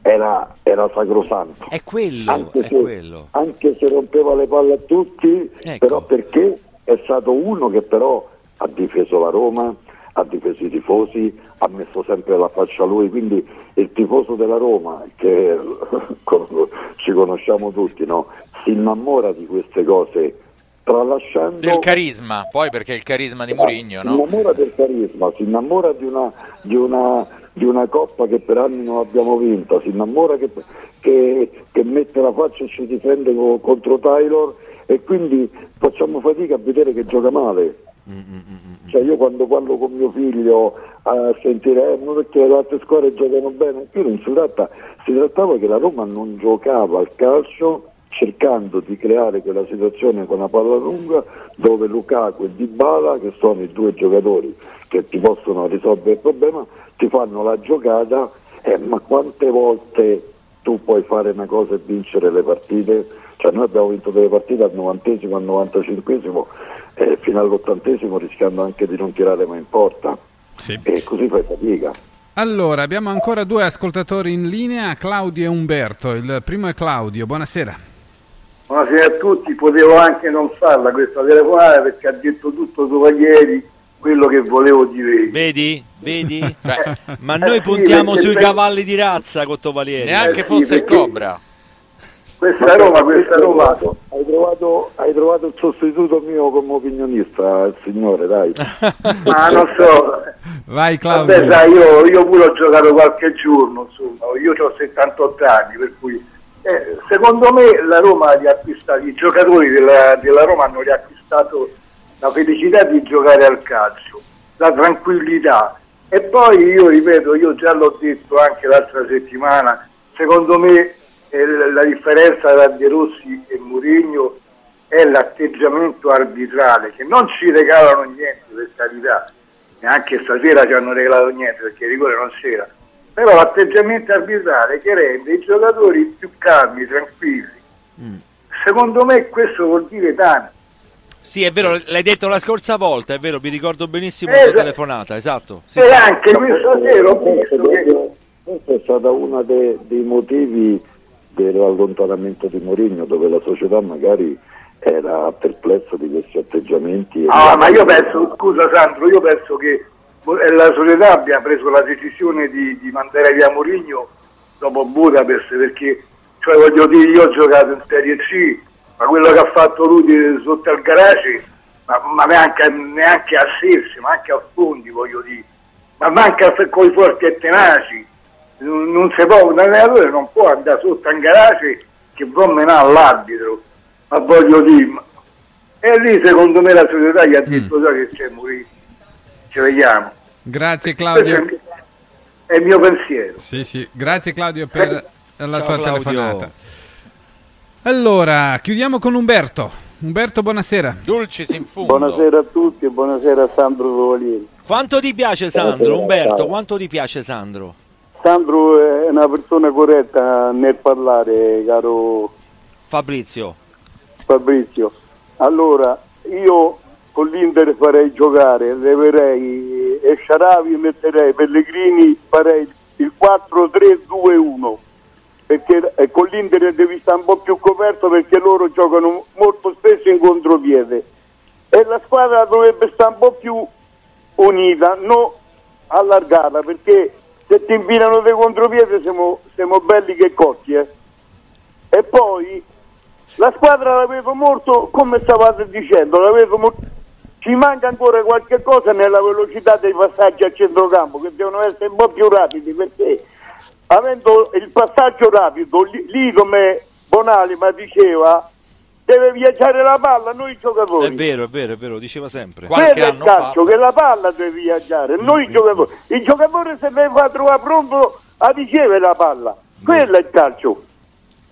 Speaker 2: era, era sacrosanto.
Speaker 3: È quello,
Speaker 2: Anche
Speaker 3: è
Speaker 2: se,
Speaker 3: quello.
Speaker 2: anche se rompeva le palle a tutti,
Speaker 3: Ecco.
Speaker 2: però perché è stato uno che però ha difeso la Roma, ha difeso i tifosi, ha messo sempre la faccia a lui, quindi il tifoso della Roma, che ci conosciamo tutti, no? si innamora di queste cose, tralasciando...
Speaker 4: Del carisma, poi perché il carisma di Mourinho,
Speaker 2: Si
Speaker 4: no?
Speaker 2: innamora del carisma, si innamora di una, di una, di una coppa che per anni non abbiamo vinta, si innamora che, che- che mette la faccia e ci difende co- contro Taylor e quindi facciamo fatica a vedere che gioca male. Cioè io quando parlo con mio figlio a sentire eh, ma perché le altre squadre giocano bene, qui non si tratta, si trattava che la Roma non giocava al calcio cercando di creare quella situazione con la palla lunga dove Lukaku e Dybala, che sono i due giocatori che ti possono risolvere il problema, ti fanno la giocata, eh, ma quante volte tu puoi fare una cosa e vincere le partite? Cioè noi abbiamo vinto delle partite al 90esimo, al 95esimo, eh, fino all'ottantesimo rischiando anche di non tirare mai in porta
Speaker 1: Sì.
Speaker 2: e così fai fatica.
Speaker 1: Allora, abbiamo ancora due ascoltatori in linea, Claudio e Umberto. Il primo è Claudio, buonasera.
Speaker 12: Buonasera a tutti, potevo anche non farla questa telefonata perché ha detto tutto Cavalieri quello che volevo dire.
Speaker 3: Vedi? Vedi?
Speaker 4: Beh,
Speaker 3: Ma noi
Speaker 12: Eh sì,
Speaker 3: puntiamo
Speaker 12: perché
Speaker 3: sui
Speaker 12: per-
Speaker 3: cavalli di razza, Cottovalieri.
Speaker 4: neanche
Speaker 12: Eh sì,
Speaker 4: fosse il Cobra.
Speaker 12: Questa Roma, questa Roma,
Speaker 2: Hai trovato, hai trovato il sostituto mio come opinionista, il signore, dai.
Speaker 12: ma non so,
Speaker 1: Vai Claudio.
Speaker 12: vabbè sai, io, io pure ho giocato qualche giorno, insomma, io ho 78 anni, per cui eh, secondo me la Roma ha riacquistato, i giocatori della, della Roma hanno riacquistato la felicità di giocare al calcio, la tranquillità. E poi io ripeto, io già l'ho detto anche l'altra settimana, secondo me eh, la differenza tra De Rossi e Mourinho è l'atteggiamento arbitrale, che non ci regalano niente per carità, neanche stasera ci hanno regalato niente perché il rigore non c'era, però l'atteggiamento arbitrale che rende i giocatori più calmi, tranquilli. Secondo me questo vuol dire tanto.
Speaker 3: Sì, è vero, l'hai detto la scorsa volta, è vero, mi ricordo benissimo
Speaker 12: Eh,
Speaker 3: la
Speaker 12: esatto.
Speaker 3: telefonata, esatto. Sì,
Speaker 12: e
Speaker 3: sì.
Speaker 12: anche questa sera ho visto che...
Speaker 2: Questo è stato uno dei, dei motivi dell'allontanamento di Mourinho, dove la società magari era perplessa di questi atteggiamenti.
Speaker 12: Ah, ma io penso, scusa Sandro, io penso che la società abbia preso la decisione di, di mandare via Mourinho dopo Budapest perché cioè voglio dire io ho giocato in Serie C ma quello che ha fatto lui sotto al garage ma, ma neanche, neanche a Sersi ma anche a fondi voglio dire. Ma manca con i forti e tenaci. Non, non si può un allenatore non può andare sotto al garage che va a menare l'arbitro. Ma voglio dire e lì secondo me la società gli ha detto già che c'è Mourinho ci vediamo
Speaker 1: Grazie Claudio.
Speaker 12: è il mio pensiero
Speaker 1: Sì, sì. Grazie Claudio per la
Speaker 3: Ciao,
Speaker 1: tua
Speaker 3: Claudio.
Speaker 1: telefonata. Allora, chiudiamo con Umberto. Umberto, buonasera.
Speaker 4: Dulcis in fondo.
Speaker 13: Buonasera a tutti e buonasera a Sandro Tovalieri.
Speaker 3: Quanto ti piace Sandro, Umberto? Quanto ti piace Sandro?
Speaker 13: Sandro è una persona corretta nel parlare, caro
Speaker 3: Fabrizio.
Speaker 13: Fabrizio. Allora, io con l'Inter farei giocare, leverei e Sciaravi metterei Pellegrini, farei il 4-3-2-1 perché eh, con l'Inter devi stare un po' più coperto perché loro giocano molto spesso in contropiede e la squadra dovrebbe stare un po' più unita, non allargata perché se ti infilano dei contropiede siamo, siamo belli che cotti eh. e poi la squadra la vedo molto come stavate dicendo la vedo molto ci manca ancora qualche cosa nella velocità dei passaggi a centrocampo che devono essere un po' più rapidi perché avendo il passaggio rapido lì, lì come Bonalima diceva deve viaggiare la palla noi giocatori
Speaker 3: È vero, è vero, è vero, lo diceva sempre.
Speaker 13: quello è il calcio, che la palla deve viaggiare, noi giocatori. Il giocatore se deve far trovare pronto a ricevere la palla. Quello è il calcio.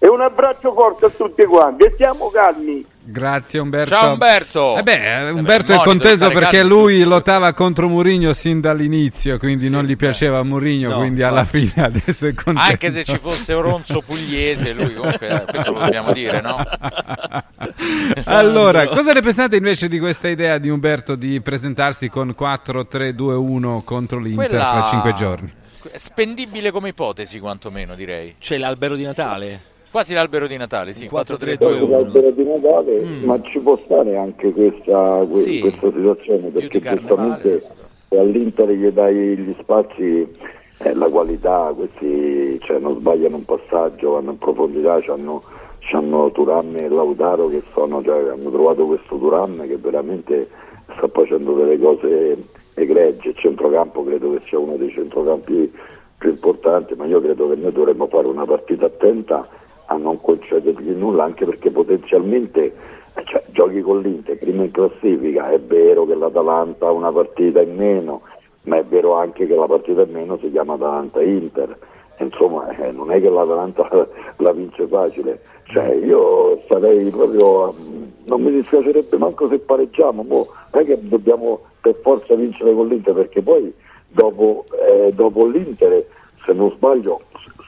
Speaker 13: E un abbraccio forte a tutti quanti e stiamo calmi.
Speaker 1: Grazie Umberto.
Speaker 4: Ciao Umberto.
Speaker 1: Eh beh, Umberto
Speaker 4: il
Speaker 1: è contento perché
Speaker 4: calmo
Speaker 1: lui lottava contro Mourinho sin dall'inizio, quindi non gli piaceva Mourinho,
Speaker 4: No,
Speaker 1: quindi alla fine adesso è contento.
Speaker 4: Anche se ci fosse un ronzo pugliese, lui comunque, eh, questo lo dobbiamo dire, no?
Speaker 1: Allora, cosa ne pensate invece di questa idea di Umberto di presentarsi con 4-3-2-1 contro l'Inter
Speaker 4: Quella-
Speaker 1: fra 5 giorni?
Speaker 4: Spendibile come ipotesi, quantomeno direi.
Speaker 3: C'è l'albero di Natale?
Speaker 4: Quasi l'albero di Natale, sì.
Speaker 3: 4-3-2-1.
Speaker 2: Poi l'albero di Natale, ma ci può stare anche questa, que-
Speaker 4: Sì.
Speaker 2: questa situazione perché giustamente se all'Inter gli dai gli spazi eh, la qualità, questi cioè, non sbagliano un passaggio, vanno in profondità, hanno, Turam e Lautaro che sono, cioè, hanno trovato questo Turam che veramente sta facendo delle cose egregie, il centrocampo credo che sia uno dei centrocampi più importanti, ma io credo che noi dovremmo fare una partita attenta a non concedergli nulla, anche perché potenzialmente eh, cioè, giochi con l'Inter, prima in classifica, è vero che l'Atalanta ha una partita in meno, ma è vero anche che la partita in meno si chiama Atalanta-Inter, insomma eh, non è che l'Atalanta la vince facile, cioè, io sarei proprio, non mi dispiacerebbe manco se pareggiamo, mo, non è che dobbiamo per forza vincere con l'Inter, perché poi dopo, eh, dopo l'Inter, se non sbaglio,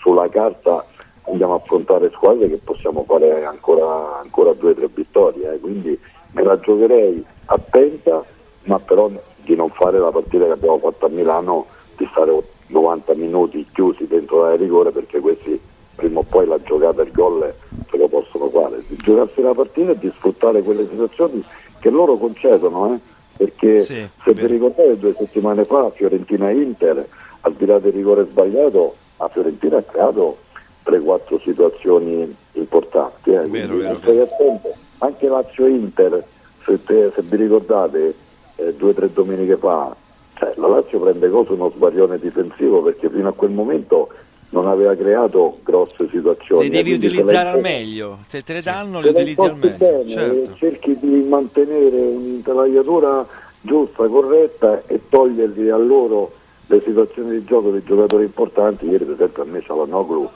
Speaker 2: sulla carta andiamo a affrontare squadre che possiamo fare ancora, ancora due o tre vittorie, eh, quindi me la giocherei attenta, ma però di non fare la partita che abbiamo fatto a Milano, di stare 90 minuti chiusi dentro la rigore perché questi prima o poi la giocata e il gol se lo possono fare, di giocarsi la partita e di sfruttare quelle situazioni che loro concedono, eh, perché se vi ricordate due settimane fa Fiorentina-Inter, al di là del rigore sbagliato, la Fiorentina ha creato 3-4 situazioni importanti. Eh, quindi state attento. Anche Lazio-Inter, se, te- se vi ricordate, eh, due o tre domeniche fa, cioè, la Lazio prende cosa uno sbaglione difensivo perché fino a quel momento non aveva creato grosse situazioni.
Speaker 3: Le devi
Speaker 2: se
Speaker 3: utilizzare al meglio. Se te le danno,
Speaker 2: se
Speaker 3: le utilizzi al meglio.
Speaker 2: bene,
Speaker 3: Certo.
Speaker 2: cerchi di mantenere un'intelaiatura giusta, corretta e togliergli a loro le situazioni di gioco dei giocatori importanti. Ieri per esempio a me Cialanoglu,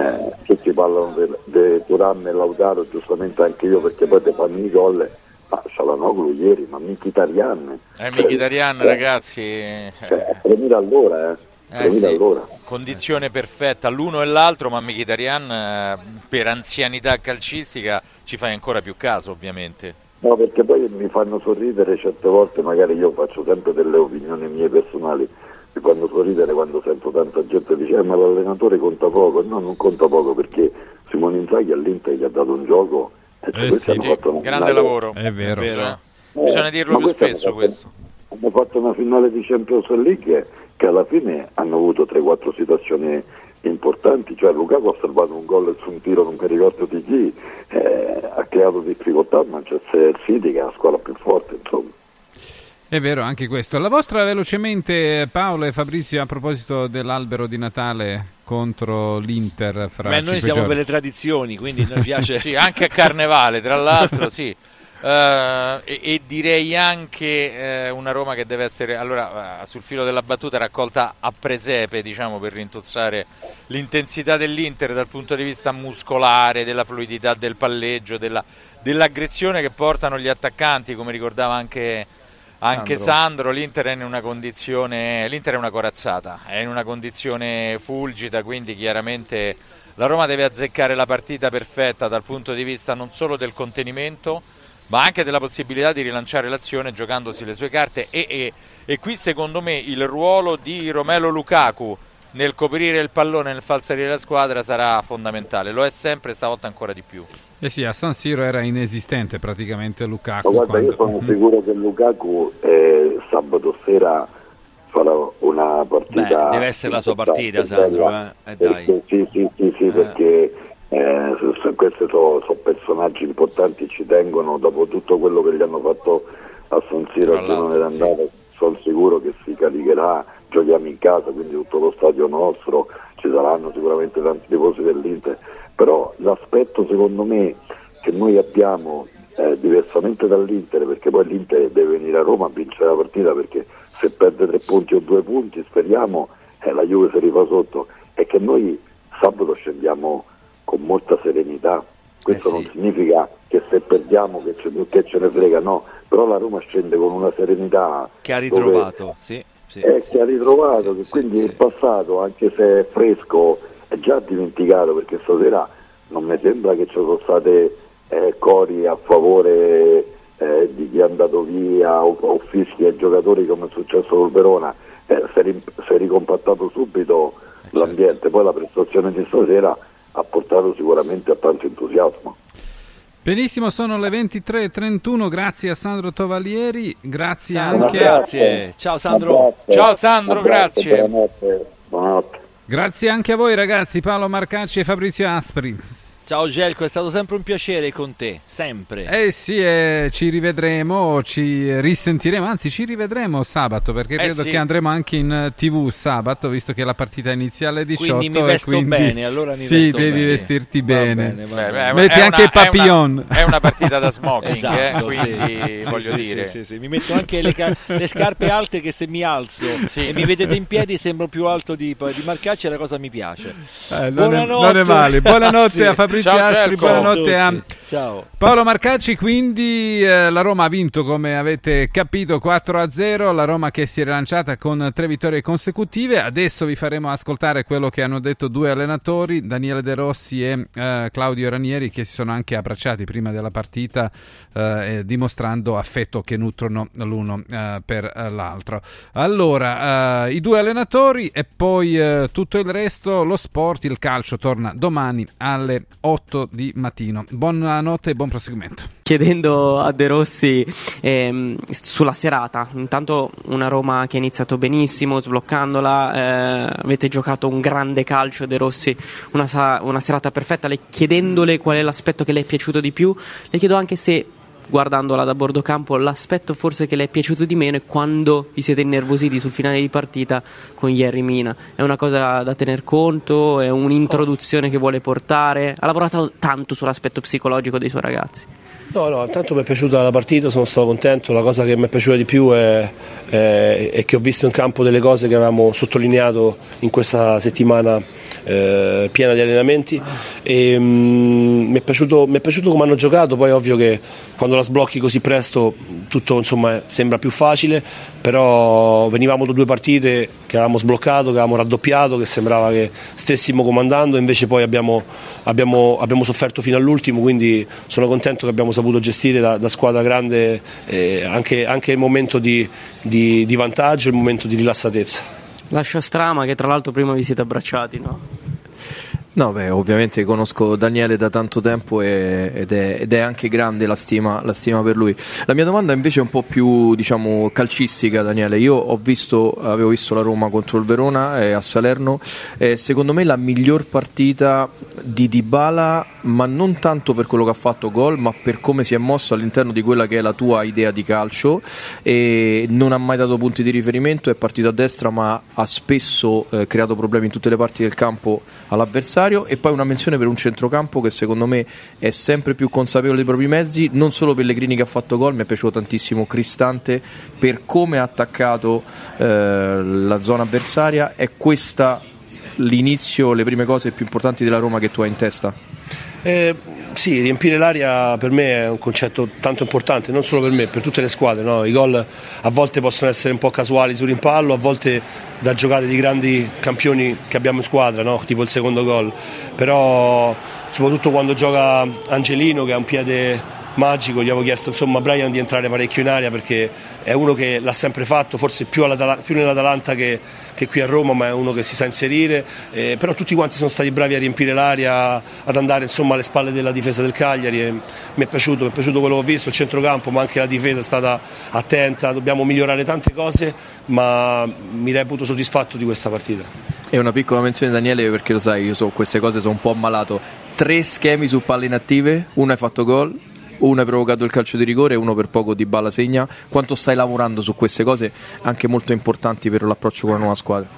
Speaker 2: eh, tutti parlano di Turan e Lautaro, giustamente anche io perché poi ti fanno i gol, ma Cialanoglu ieri, ma Mkhitaryan,
Speaker 4: Eh, Mkhitaryan, ragazzi,
Speaker 2: cioè, a 3.000 all'ora, eh.
Speaker 4: Eh,
Speaker 2: 3.000
Speaker 4: sì.
Speaker 2: all'ora.
Speaker 4: condizione perfetta l'uno e l'altro, ma Mkhitaryan eh, per anzianità calcistica ci fai ancora più caso, ovviamente.
Speaker 2: No, perché poi mi fanno sorridere certe volte, magari io faccio sempre delle opinioni mie personali, mi fanno sorridere quando sento tanta gente che dice "Eh, ma l'allenatore conta poco, no non conta poco perché Simone Inzaghi all'Inter gli ha dato un gioco e cioè,
Speaker 1: Eh sì,
Speaker 2: hanno
Speaker 1: sì,
Speaker 4: Grande
Speaker 2: finale-
Speaker 4: lavoro.
Speaker 1: È vero.
Speaker 4: Cioè,
Speaker 2: Eh,
Speaker 4: Bisogna dirlo
Speaker 2: ma
Speaker 4: più spesso
Speaker 2: fatto-
Speaker 4: questo.
Speaker 2: hanno fatto una finale di Champions League che alla fine hanno avuto 3-4 situazioni importanti, cioè Lukaku ha salvato un gol su un tiro non mi ricordo di chi, eh, ha creato difficoltà a Manchester City che è la squadra più forte, insomma.
Speaker 1: È vero, anche questo. La vostra velocemente, Paolo e Fabrizio, a proposito dell'albero di Natale contro l'Inter fra
Speaker 3: Beh, noi siamo
Speaker 1: giorni.
Speaker 3: per le tradizioni, quindi noi piace...
Speaker 4: sì, anche a Carnevale, tra l'altro, sì. Uh, e, e, direi anche uh, una Roma che deve essere allora uh, sul filo della battuta raccolta a presepe diciamo per rintuzzare l'intensità dell'Inter dal punto di vista muscolare della fluidità del palleggio della, dell'aggressione che portano gli attaccanti come ricordava anche, anche Sandro. Sandro l'Inter è in una condizione l'Inter è una corazzata è in una condizione fulgida quindi chiaramente la Roma deve azzeccare la partita perfetta dal punto di vista non solo del contenimento ma anche della possibilità di rilanciare l'azione giocandosi le sue carte e, e, e, qui secondo me il ruolo di Romelo Lukaku nel coprire il pallone nel far salire la squadra sarà fondamentale, lo è sempre stavolta ancora di più.
Speaker 1: Eh sì, a San Siro era inesistente praticamente Lukaku.
Speaker 2: Ma guarda,
Speaker 1: quando...
Speaker 2: io sono sicuro che Lukaku eh, sabato sera farà una partita.
Speaker 3: Beh, deve essere la sua partita, Sandro. Eh? Eh, dai.
Speaker 2: Sì, sì, sì, sì perché eh, questi sono, sono, personaggi importanti, ci tengono dopo tutto quello che gli hanno fatto a San Siro sì. sono sicuro che si caricherà, giochiamo in casa, quindi tutto lo stadio nostro, ci saranno sicuramente tanti tifosi dell'Inter, però l'aspetto secondo me che noi abbiamo eh, diversamente dall'Inter, perché poi l'Inter deve venire a Roma a vincere la partita perché se perde tre punti o due punti speriamo eh, la Juve si rifà sotto, è che noi sabato scendiamo con molta serenità. Questo eh sì. non significa che se perdiamo che ce, che ce, ne frega, no, però la Roma scende con una serenità
Speaker 3: che ha ritrovato, dove, sì, sì,
Speaker 2: eh,
Speaker 3: sì,
Speaker 2: che ha ritrovato, che quindi il passato, anche se è fresco, è già dimenticato perché stasera non mi sembra che ci sono state eh, cori a favore eh, di chi è andato via o, o fischi ai giocatori come è successo col Verona, eh, si, è, si è ricompattato subito certo. l'ambiente, poi la prestazione di stasera ha portato sicuramente a tanto entusiasmo.
Speaker 1: Benissimo, sono le 23.31, grazie a Sandro Tovalieri, grazie
Speaker 3: Sandro,
Speaker 1: anche
Speaker 3: grazie. Ciao Sandro.
Speaker 4: Ciao Sandro, grazie.
Speaker 2: Buonanotte. Buonanotte.
Speaker 1: Grazie anche a voi ragazzi, Paolo Marcacci e Fabrizio Aspri.
Speaker 3: Ciao Gelco, è stato sempre un piacere con te, sempre.
Speaker 1: Eh sì, eh, ci rivedremo, ci risentiremo, anzi ci rivedremo sabato perché
Speaker 3: Eh
Speaker 1: credo
Speaker 3: sì.
Speaker 1: che andremo anche in tv sabato visto che la partita iniziale è 18
Speaker 3: Quindi mi vesto
Speaker 1: quindi
Speaker 3: bene, allora mi
Speaker 1: Sì,
Speaker 3: vesto
Speaker 1: devi
Speaker 3: bene.
Speaker 1: vestirti bene.
Speaker 3: bene, bene.
Speaker 1: Metti anche il papillon.
Speaker 4: È una, è una partita da smoking,
Speaker 3: Esatto,
Speaker 4: eh,
Speaker 3: sì.
Speaker 4: quindi
Speaker 3: Sì,
Speaker 4: voglio
Speaker 3: sì,
Speaker 4: dire.
Speaker 3: sì, sì, sì. Mi metto anche le, ca- le scarpe alte che se mi alzo
Speaker 4: Sì.
Speaker 3: e mi vedete in piedi sembro più alto di, di Marcacci e la cosa mi piace.
Speaker 1: Eh, non, è,
Speaker 3: Buonanotte.
Speaker 1: non è male. Buonanotte
Speaker 3: Sì.
Speaker 1: a Fabrizio
Speaker 4: Ciao,
Speaker 1: Astri,
Speaker 4: Gelco.
Speaker 1: buonanotte a
Speaker 3: Ciao.
Speaker 1: Paolo Marcacci. Quindi eh, la Roma ha vinto, come avete capito, 4-0. La Roma che si è rilanciata con tre vittorie consecutive. Adesso vi faremo ascoltare quello che hanno detto due allenatori, Daniele De Rossi e eh, Claudio Ranieri, che si sono anche abbracciati prima della partita, eh, dimostrando affetto che nutrono l'uno eh, per eh, l'altro. Allora, eh, i due allenatori e poi eh, tutto il resto, lo sport, il calcio torna domani alle 8 di mattino. Buonanotte e buon proseguimento.
Speaker 14: chiedendo a De Rossi ehm, sulla serata. Intanto una Roma che ha iniziato benissimo, sbloccandola, eh, avete giocato un grande calcio De Rossi, una, una serata perfetta, le- chiedendole qual è l'aspetto che le è piaciuto di più, le chiedo anche se guardandola da bordo campo l'aspetto forse che le è piaciuto di meno è quando vi siete innervositi sul finale di partita con Jerry Mina. È una cosa da tener conto? È un'introduzione che vuole portare? Ha lavorato tanto sull'aspetto psicologico dei suoi ragazzi
Speaker 15: No, no, intanto mi è piaciuta la partita, sono stato contento, la cosa che mi è piaciuta di più è, è- è che ho visto in campo delle cose che avevamo sottolineato in questa settimana eh, piena di allenamenti. E mm, mi, è piaciuto, mi è piaciuto come hanno giocato, poi è ovvio che quando la sblocchi così presto tutto insomma, sembra più facile, però venivamo da due partite che avevamo sbloccato, che avevamo raddoppiato, che sembrava che stessimo comandando, invece poi abbiamo, abbiamo- abbiamo sofferto fino all'ultimo, quindi sono contento che abbiamo saputo gestire da, da squadra grande eh, anche, anche il momento di, di- di vantaggio, il momento di rilassatezza.
Speaker 14: lascia strama che tra l'altro prima vi siete abbracciati no?
Speaker 16: No, beh, ovviamente conosco Daniele da tanto tempo e, ed, è, ed, è, anche grande la stima, la stima, per lui. La mia domanda invece è un po' più diciamo, calcistica, Daniele. Io visto, avevo visto la Roma contro il Verona eh, a Salerno, eh, secondo me la miglior partita di Dybala, ma non tanto per quello che ha fatto gol, ma per come si è mosso all'interno di quella che è la tua idea di calcio. E non ha mai dato punti di riferimento, è partito a destra, ma ha spesso eh, creato problemi in tutte le parti del campo all'avversario avversario e poi una menzione per un centrocampo che secondo me è sempre più consapevole dei propri mezzi, non solo Pellegrini che ha fatto gol, mi è piaciuto tantissimo Cristante per come ha attaccato eh, la zona avversaria, è questa l'inizio, le prime cose più importanti della Roma che tu hai in testa?
Speaker 15: Eh, sì, riempire l'aria per me è un concetto tanto importante, non solo per me, per tutte le squadre. No? I gol a volte possono essere un po' casuali sul rimpallo, a volte da giocate di grandi campioni che abbiamo in squadra, no? tipo il secondo gol. Però soprattutto quando gioca Angelino che ha un piede magico, gli avevo chiesto insomma, a Brian di entrare parecchio in aria perché è uno che l'ha sempre fatto, forse più, più nell'Atalanta che, che, qui a Roma, ma è uno che si sa inserire, eh, però tutti quanti sono stati bravi a riempire l'aria, ad andare insomma, alle spalle della difesa del Cagliari e mi è piaciuto, mi è piaciuto quello che ho visto, il centrocampo, ma anche la difesa è stata attenta, dobbiamo migliorare tante cose, ma mi reputo soddisfatto di questa partita.
Speaker 16: E una piccola menzione Daniele perché lo sai, io so queste cose sono un po' ammalato. Tre schemi su palle inattive, uno hai fatto gol, uno hai provocato il calcio di rigore uno per poco di balla segna. Quanto stai lavorando su queste cose anche molto importanti per l'approccio con la nuova squadra?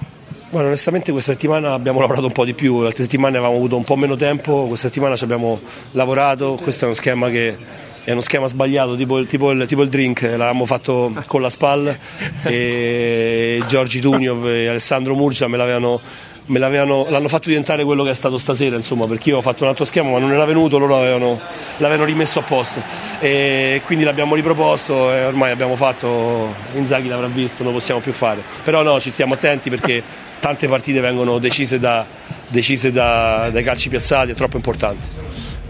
Speaker 15: Bueno, onestamente questa settimana abbiamo lavorato un po' di più, altre settimane avevamo avuto un po' meno tempo, questa settimana ci abbiamo lavorato, questo è uno schema che è uno schema sbagliato, tipo, tipo, il, tipo il, drink, l'avevamo fatto con la SPAL e Giorgi Tuniov e Alessandro Murcia me l'avevano l'hanno fatto diventare quello che è stato stasera, insomma, perché io ho fatto un altro schema ma non era venuto, loro l'avevano, l'avevano rimesso a posto e quindi l'abbiamo riproposto e ormai abbiamo fatto, Inzaghi l'avrà visto, non lo possiamo più fare. Però no, ci stiamo attenti perché tante partite vengono decise, da, decise da, dai calci piazzati, è troppo importante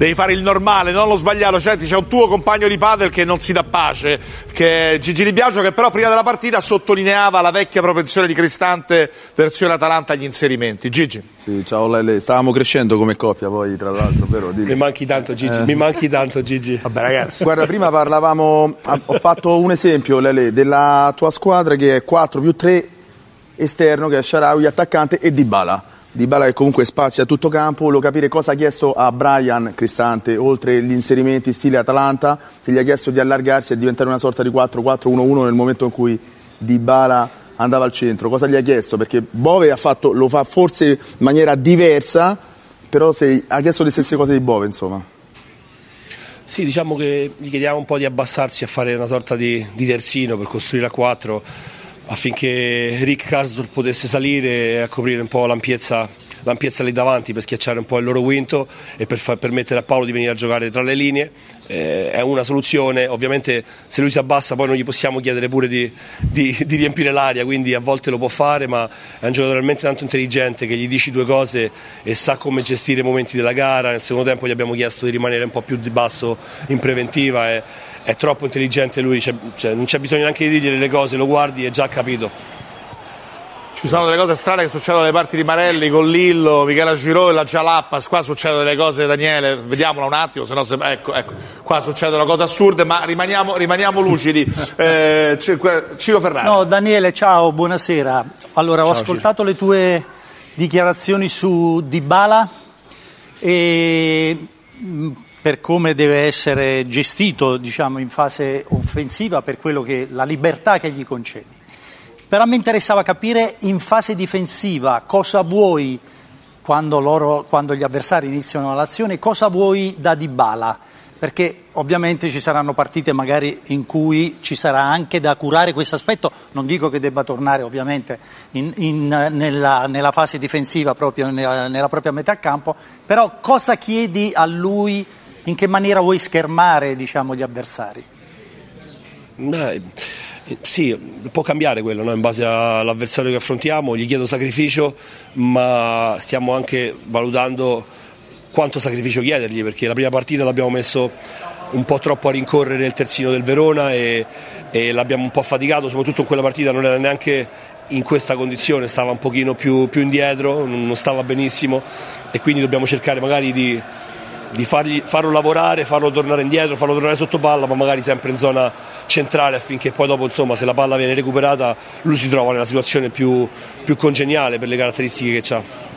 Speaker 17: devi fare il normale, non lo sbagliato. Senti, c'è un tuo compagno di padel che non si dà pace, che è Gigi Di Biagio, che però prima della partita sottolineava la vecchia propensione di Cristante versione Atalanta agli inserimenti. Gigi.
Speaker 18: Sì, ciao Lele, stavamo crescendo come coppia poi tra l'altro, vero?
Speaker 15: Dimmi. Mi manchi tanto Gigi, eh. mi manchi tanto Gigi.
Speaker 18: Vabbè ragazzi. Guarda, prima parlavamo, ho fatto un esempio Lele, della tua squadra che è 4 più 3 esterno, che è Sharawi, attaccante e Dybala di Bala che comunque spazia a tutto campo, volevo capire cosa ha chiesto a Brian Cristante, oltre gli inserimenti stile Atalanta, se gli ha chiesto di allargarsi e diventare una sorta di 4-4-1-1 nel momento in cui Di Bala andava al centro, cosa gli ha chiesto? Perché Bove fatto, lo fa forse in maniera diversa, però se, ha chiesto le stesse cose di Bove insomma.
Speaker 15: Sì, diciamo che gli chiediamo un po' di abbassarsi a fare una sorta di, di terzino per costruire a 4 affinché Rick Karsdorp potesse salire a coprire un po' l'ampiezza, l'ampiezza lì davanti per schiacciare un po' il loro quinto e per far permettere a Paolo di venire a giocare tra le linee. Eh, è una soluzione, ovviamente se lui si abbassa poi non gli possiamo chiedere pure di, di, di, riempire l'aria, quindi a volte lo può fare, ma è un giocatore talmente tanto intelligente che gli dici due cose e sa come gestire i momenti della gara. Nel secondo tempo gli abbiamo chiesto di rimanere un po' più di basso in preventiva. E, è troppo intelligente lui, cioè, cioè, non c'è bisogno neanche di dirgli le cose, lo guardi e già capito.
Speaker 17: Ci sono delle cose strane che succedono alle parti di Marelli con Lillo, Michela Giro e la Gialappas, qua succedono delle cose Daniele, vediamola un attimo, se no se, ecco, ecco, qua succedono cose assurde, ma rimaniamo, rimaniamo lucidi. Eh, Ciro Ferrari.
Speaker 19: No, Daniele, ciao, buonasera. Allora, ho ciao, ascoltato Ciro. le tue dichiarazioni su Dybala e per come deve essere gestito diciamo, in fase offensiva, per che, la libertà che gli concedi. Però mi interessava capire in fase difensiva cosa vuoi quando, loro, quando gli avversari iniziano l'azione, cosa vuoi da Dybala perché ovviamente ci saranno partite magari in cui ci sarà anche da curare questo aspetto, non dico che debba tornare ovviamente in, in, nella, nella, fase difensiva proprio nella, nella propria metà campo, però cosa chiedi a lui in che maniera vuoi schermare diciamo, gli avversari?
Speaker 15: Beh, sì, può cambiare quello no? in base all'avversario che affrontiamo, gli chiedo sacrificio, ma stiamo anche valutando quanto sacrificio chiedergli, perché la prima partita l'abbiamo messo un po' troppo a rincorrere il terzino del Verona e, e l'abbiamo un po' affaticato, soprattutto in quella partita non era neanche in questa condizione stava un pochino più, più indietro, non stava benissimo e quindi dobbiamo cercare magari di, di fargli, farlo lavorare, farlo tornare indietro, farlo tornare sotto palla, ma magari sempre in zona centrale affinché poi dopo insomma, se la palla viene recuperata lui si trova nella situazione più, più congeniale per le caratteristiche che ha.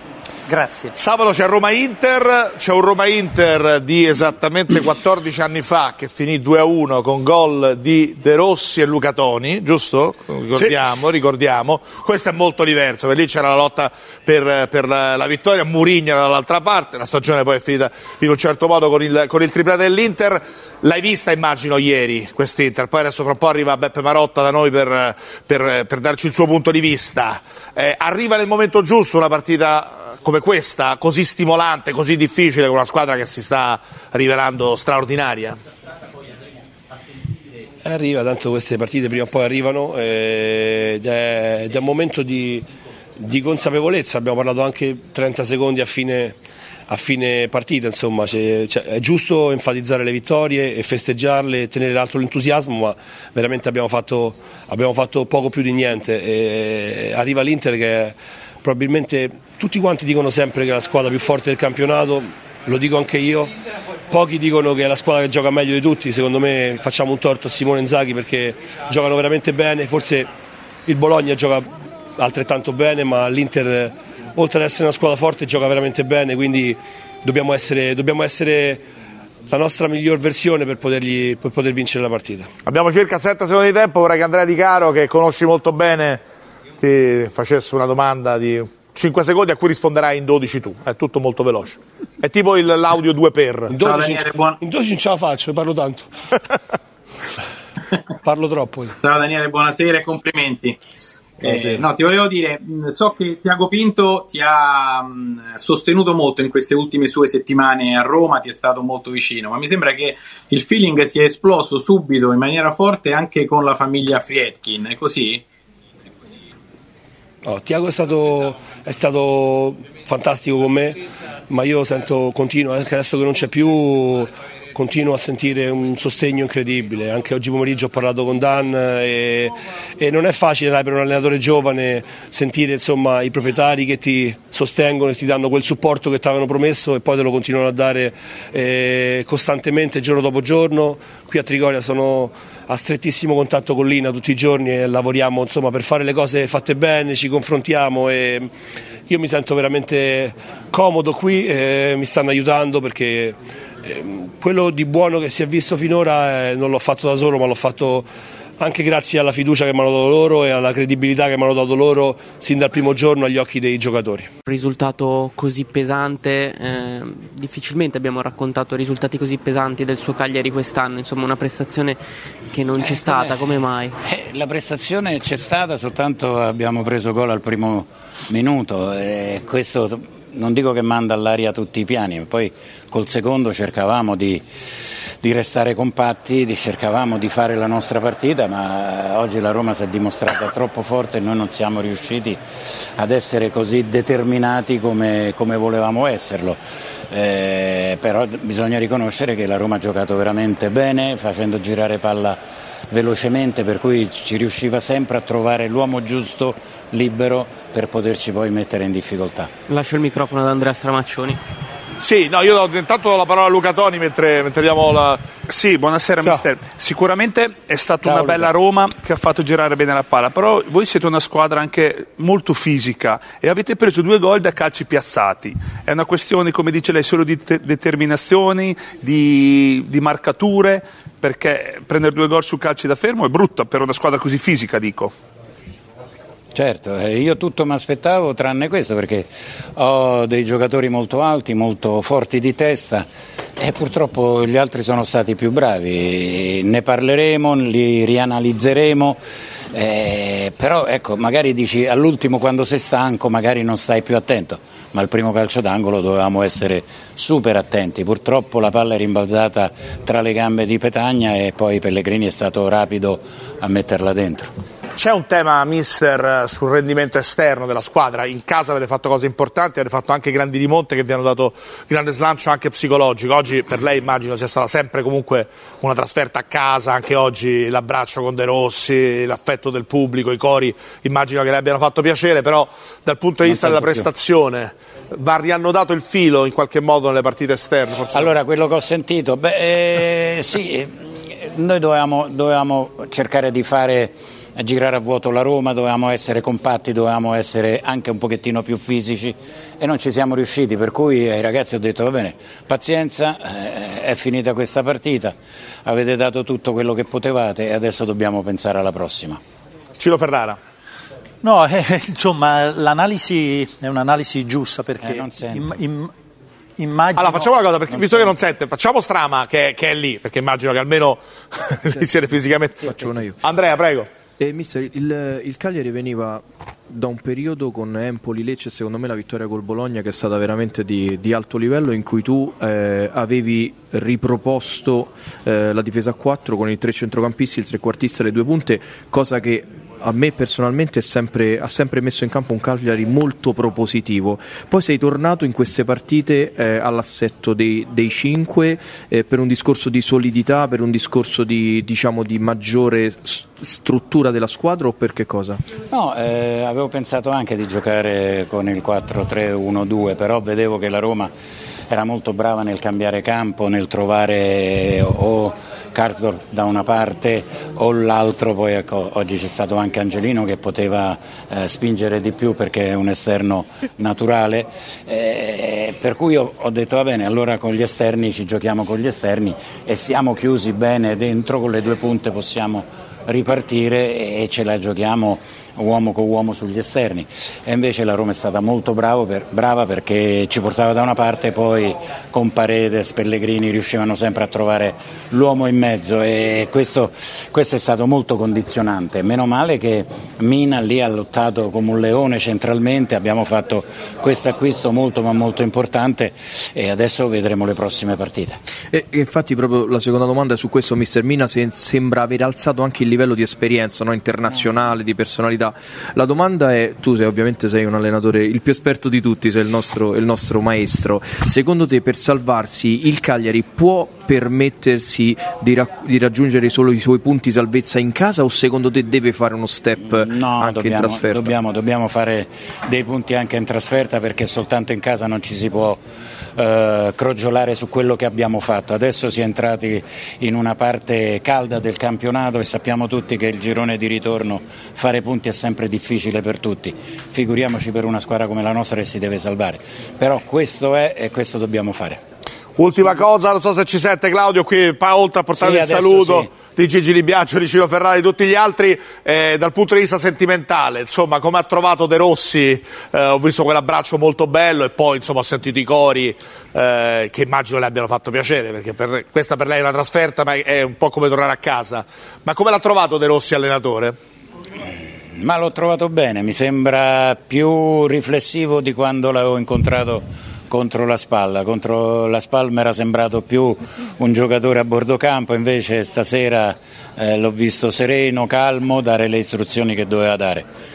Speaker 19: Grazie.
Speaker 17: Sabato c'è Roma-Inter, c'è un Roma-Inter di esattamente 14 anni fa che finì 2-1 con gol di De Rossi e Luca Toni, giusto? Ricordiamo, sì. ricordiamo. Questo è molto diverso, perché lì c'era la lotta per, per la, la, vittoria, Murigna dall'altra parte, la stagione poi è finita in un certo modo con il, con il triplete dell'Inter. L'hai vista immagino ieri quest'Inter, poi adesso fra un po' arriva Beppe Marotta da noi per, per, per darci il suo punto di vista. Eh, arriva nel momento giusto una partita come questa, così stimolante, così difficile, con una squadra che si sta rivelando straordinaria?
Speaker 15: Arriva, tanto queste partite prima o poi arrivano eh, ed è, ed è un momento di, di, consapevolezza, abbiamo parlato anche 30 secondi a fine, a fine partita, insomma c'è, è giusto enfatizzare le vittorie e festeggiarle e tenere alto l'entusiasmo, ma veramente abbiamo fatto, abbiamo fatto poco più di niente. E arriva l'Inter che probabilmente tutti quanti dicono sempre che è la squadra più forte del campionato, lo dico anche io, pochi dicono che è la squadra che gioca meglio di tutti, secondo me facciamo un torto a Simone Inzaghi perché giocano veramente bene, forse il Bologna gioca altrettanto bene, ma l'Inter oltre ad essere una squadra forte gioca veramente bene, quindi dobbiamo essere, dobbiamo essere la nostra miglior versione per, potergli, per poter vincere la partita.
Speaker 17: Abbiamo circa 7 secondi di tempo, vorrei che Andrea Di Caro, che conosci molto bene, ti facesse una domanda di 5 secondi a cui risponderai in 12 tu, è tutto molto veloce. È tipo il, l'audio 2 per.
Speaker 15: In 12, Daniele, buon... in 12 non ce la faccio, parlo tanto. parlo troppo.
Speaker 20: Ciao Daniele, buonasera e complimenti. Eh, no, ti volevo dire, so che Tiago Pinto ti ha mh, sostenuto molto in queste ultime sue settimane a Roma, ti è stato molto vicino, ma mi sembra che il feeling sia esploso subito in maniera forte anche con la famiglia Friedkin, è così?
Speaker 15: No, Tiago è stato, è stato fantastico con me, ma io sento continuo, anche adesso che non c'è più, continuo a sentire un sostegno incredibile. Anche oggi pomeriggio ho parlato con Dan e, e non è facile dai, per un allenatore giovane sentire insomma, i proprietari che ti sostengono e ti danno quel supporto che ti avevano promesso e poi te lo continuano a dare eh, costantemente giorno dopo giorno. Qui a Trigoria sono a strettissimo contatto con Lina tutti i giorni e lavoriamo insomma, per fare le cose fatte bene, ci confrontiamo e io mi sento veramente comodo qui, eh, mi stanno aiutando perché eh, quello di buono che si è visto finora eh, non l'ho fatto da solo ma l'ho fatto anche grazie alla fiducia che mi hanno dato loro e alla credibilità che mi hanno dato loro sin dal primo giorno agli occhi dei giocatori. Un
Speaker 14: risultato così pesante, eh, difficilmente abbiamo raccontato risultati così pesanti del suo Cagliari quest'anno, insomma una prestazione che non c'è eh, stata, come mai?
Speaker 21: Eh, la prestazione c'è stata, soltanto abbiamo preso gol al primo minuto e questo non dico che manda all'aria tutti i piani, poi col secondo cercavamo di di restare compatti, cercavamo di fare la nostra partita, ma oggi la Roma si è dimostrata troppo forte e noi non siamo riusciti ad essere così determinati come, come volevamo esserlo. Eh, però bisogna riconoscere che la Roma ha giocato veramente bene, facendo girare palla velocemente, per cui ci riusciva sempre a trovare l'uomo giusto, libero, per poterci poi mettere in difficoltà.
Speaker 14: Lascio il microfono ad Andrea Stramaccioni.
Speaker 17: Sì, no, io do, intanto do la parola a Luca Toni mentre, mentre diamo la.
Speaker 22: Sì, buonasera Ciao. mister. Sicuramente è stata una bella Roma che ha fatto girare bene la palla, però voi siete una squadra anche molto fisica e avete preso due gol da calci piazzati. È una questione, come dice lei, solo di te- determinazioni, di, di marcature, perché prendere due gol su calci da fermo è brutto per una squadra così fisica, dico.
Speaker 21: Certo, eh, io tutto mi aspettavo tranne questo perché ho dei giocatori molto alti, molto forti di testa e purtroppo gli altri sono stati più bravi. Ne parleremo, li rianalizzeremo, eh, però ecco, magari dici all'ultimo quando sei stanco magari non stai più attento ma al primo calcio d'angolo dovevamo essere super attenti. Purtroppo la palla è rimbalzata tra le gambe di Petagna e poi Pellegrini è stato rapido a metterla dentro.
Speaker 17: C'è un tema, mister, sul rendimento esterno della squadra. In casa avete fatto cose importanti, avete fatto anche grandi rimonte che vi hanno dato grande slancio anche psicologico. Oggi per lei immagino sia stata sempre comunque una trasferta a casa, anche oggi l'abbraccio con De Rossi, l'affetto del pubblico, i cori, immagino che le abbiano fatto piacere, però dal punto di vista della prestazione va riannodato il filo in qualche modo nelle partite esterne? Forse
Speaker 21: Allora, quello che ho sentito, beh, eh, sì, eh, noi dovevamo, dovevamo cercare di fare a girare a vuoto la Roma, dovevamo essere compatti, dovevamo essere anche un pochettino più fisici e non ci siamo riusciti, per cui ai ragazzi ho detto va bene, pazienza, eh, è finita questa partita, avete dato tutto quello che potevate e adesso dobbiamo pensare alla prossima.
Speaker 17: Ciro Ferrara.
Speaker 19: No, eh, insomma, l'analisi è un'analisi giusta perché
Speaker 21: Eh, non sento.
Speaker 19: im- im- immagino...
Speaker 17: Allora facciamo una cosa, perché, visto che non sente, facciamo Strama che, che è lì, perché immagino che almeno lì siete fisicamente.
Speaker 16: Faccio una io.
Speaker 17: Andrea, prego.
Speaker 16: Eh, mister, il, il Cagliari veniva da un periodo con Empoli, Lecce e secondo me la vittoria col Bologna che è stata veramente di, di alto livello in cui tu eh, avevi riproposto eh, la difesa a 4 con i tre centrocampisti, il trequartista e le due punte, cosa che a me personalmente sempre- ha sempre messo in campo un Cagliari molto propositivo. Poi sei tornato in queste partite eh, all'assetto dei, dei cinque eh, per un discorso di solidità, per un discorso di, diciamo, di maggiore s- struttura della squadra o per che cosa?
Speaker 21: No, eh, avevo pensato anche di giocare con il 4-3-1-2, però vedevo che la Roma era molto brava nel cambiare campo, nel trovare o Karsdorp da una parte o l'altro, poi ecco, oggi c'è stato anche Angelino che poteva eh, spingere di più perché è un esterno naturale, eh, per cui ho, ho detto va bene, allora con gli esterni ci giochiamo con gli esterni e siamo chiusi bene dentro, con le due punte possiamo ripartire e ce la giochiamo uomo con uomo sugli esterni e invece la Roma è stata molto per- brava perché ci portava da una parte poi con Paredes, Pellegrini riuscivano sempre a trovare l'uomo in mezzo e questo, questo è stato molto condizionante meno male che Mina lì ha lottato come un leone centralmente abbiamo fatto questo acquisto molto ma molto importante e adesso vedremo le prossime partite
Speaker 16: e infatti proprio la seconda domanda è su questo mister Mina se- sembra aver alzato anche il livello di esperienza no? internazionale, di personalità. La domanda è, tu sei, ovviamente sei un allenatore il più esperto di tutti, sei il nostro, il nostro maestro, secondo te per salvarsi il Cagliari può permettersi di, rac- di raggiungere solo i suoi punti salvezza in casa o secondo te deve fare uno step
Speaker 21: No,
Speaker 16: anche in
Speaker 21: dobbiamo,
Speaker 16: trasferta?
Speaker 21: dobbiamo- dobbiamo fare dei punti anche in trasferta perché soltanto in casa non ci si può eh, crogiolare su quello che abbiamo fatto. Adesso si è entrati in una parte calda del campionato e sappiamo tutti che il girone di ritorno fare punti è sempre difficile per tutti. Figuriamoci per una squadra come la nostra che si deve salvare. Però questo è e questo dobbiamo fare.
Speaker 17: Ultima cosa, non so se ci sente Claudio, qui oltre a portare
Speaker 21: Sì,
Speaker 17: il saluto
Speaker 21: sì.
Speaker 17: Di Gigi Libiaccio, di Ciro Ferrari, di tutti gli altri, eh, dal punto di vista sentimentale, insomma, come ha trovato De Rossi, eh, ho visto quell'abbraccio molto bello e poi insomma ho sentito i cori eh, che immagino le abbiano fatto piacere, perché per- questa per lei è una trasferta, ma è un po' come tornare a casa. Ma come l'ha trovato De Rossi allenatore?
Speaker 21: Ma l'ho trovato bene, mi sembra più riflessivo di quando l'avevo incontrato contro la spalla. Contro la spalla mi era sembrato più un giocatore a bordo campo, invece stasera eh, l'ho visto sereno, calmo, dare le istruzioni che doveva dare.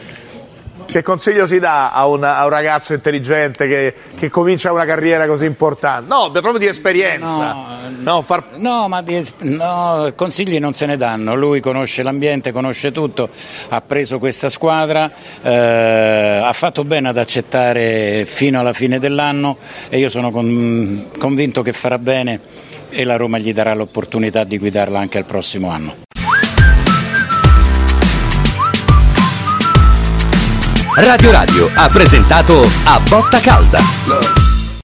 Speaker 17: Che consiglio si dà a un, a un ragazzo intelligente che, che comincia una carriera così importante? No, proprio di esperienza. No, far-
Speaker 21: No, ma di- no, consigli non se ne danno, lui conosce l'ambiente, conosce tutto, ha preso questa squadra, eh, ha fatto bene ad accettare fino alla fine dell'anno e io sono con- convinto che farà bene e la Roma gli darà l'opportunità di guidarla anche al prossimo anno.
Speaker 23: Radio Radio ha presentato A Botta Calda.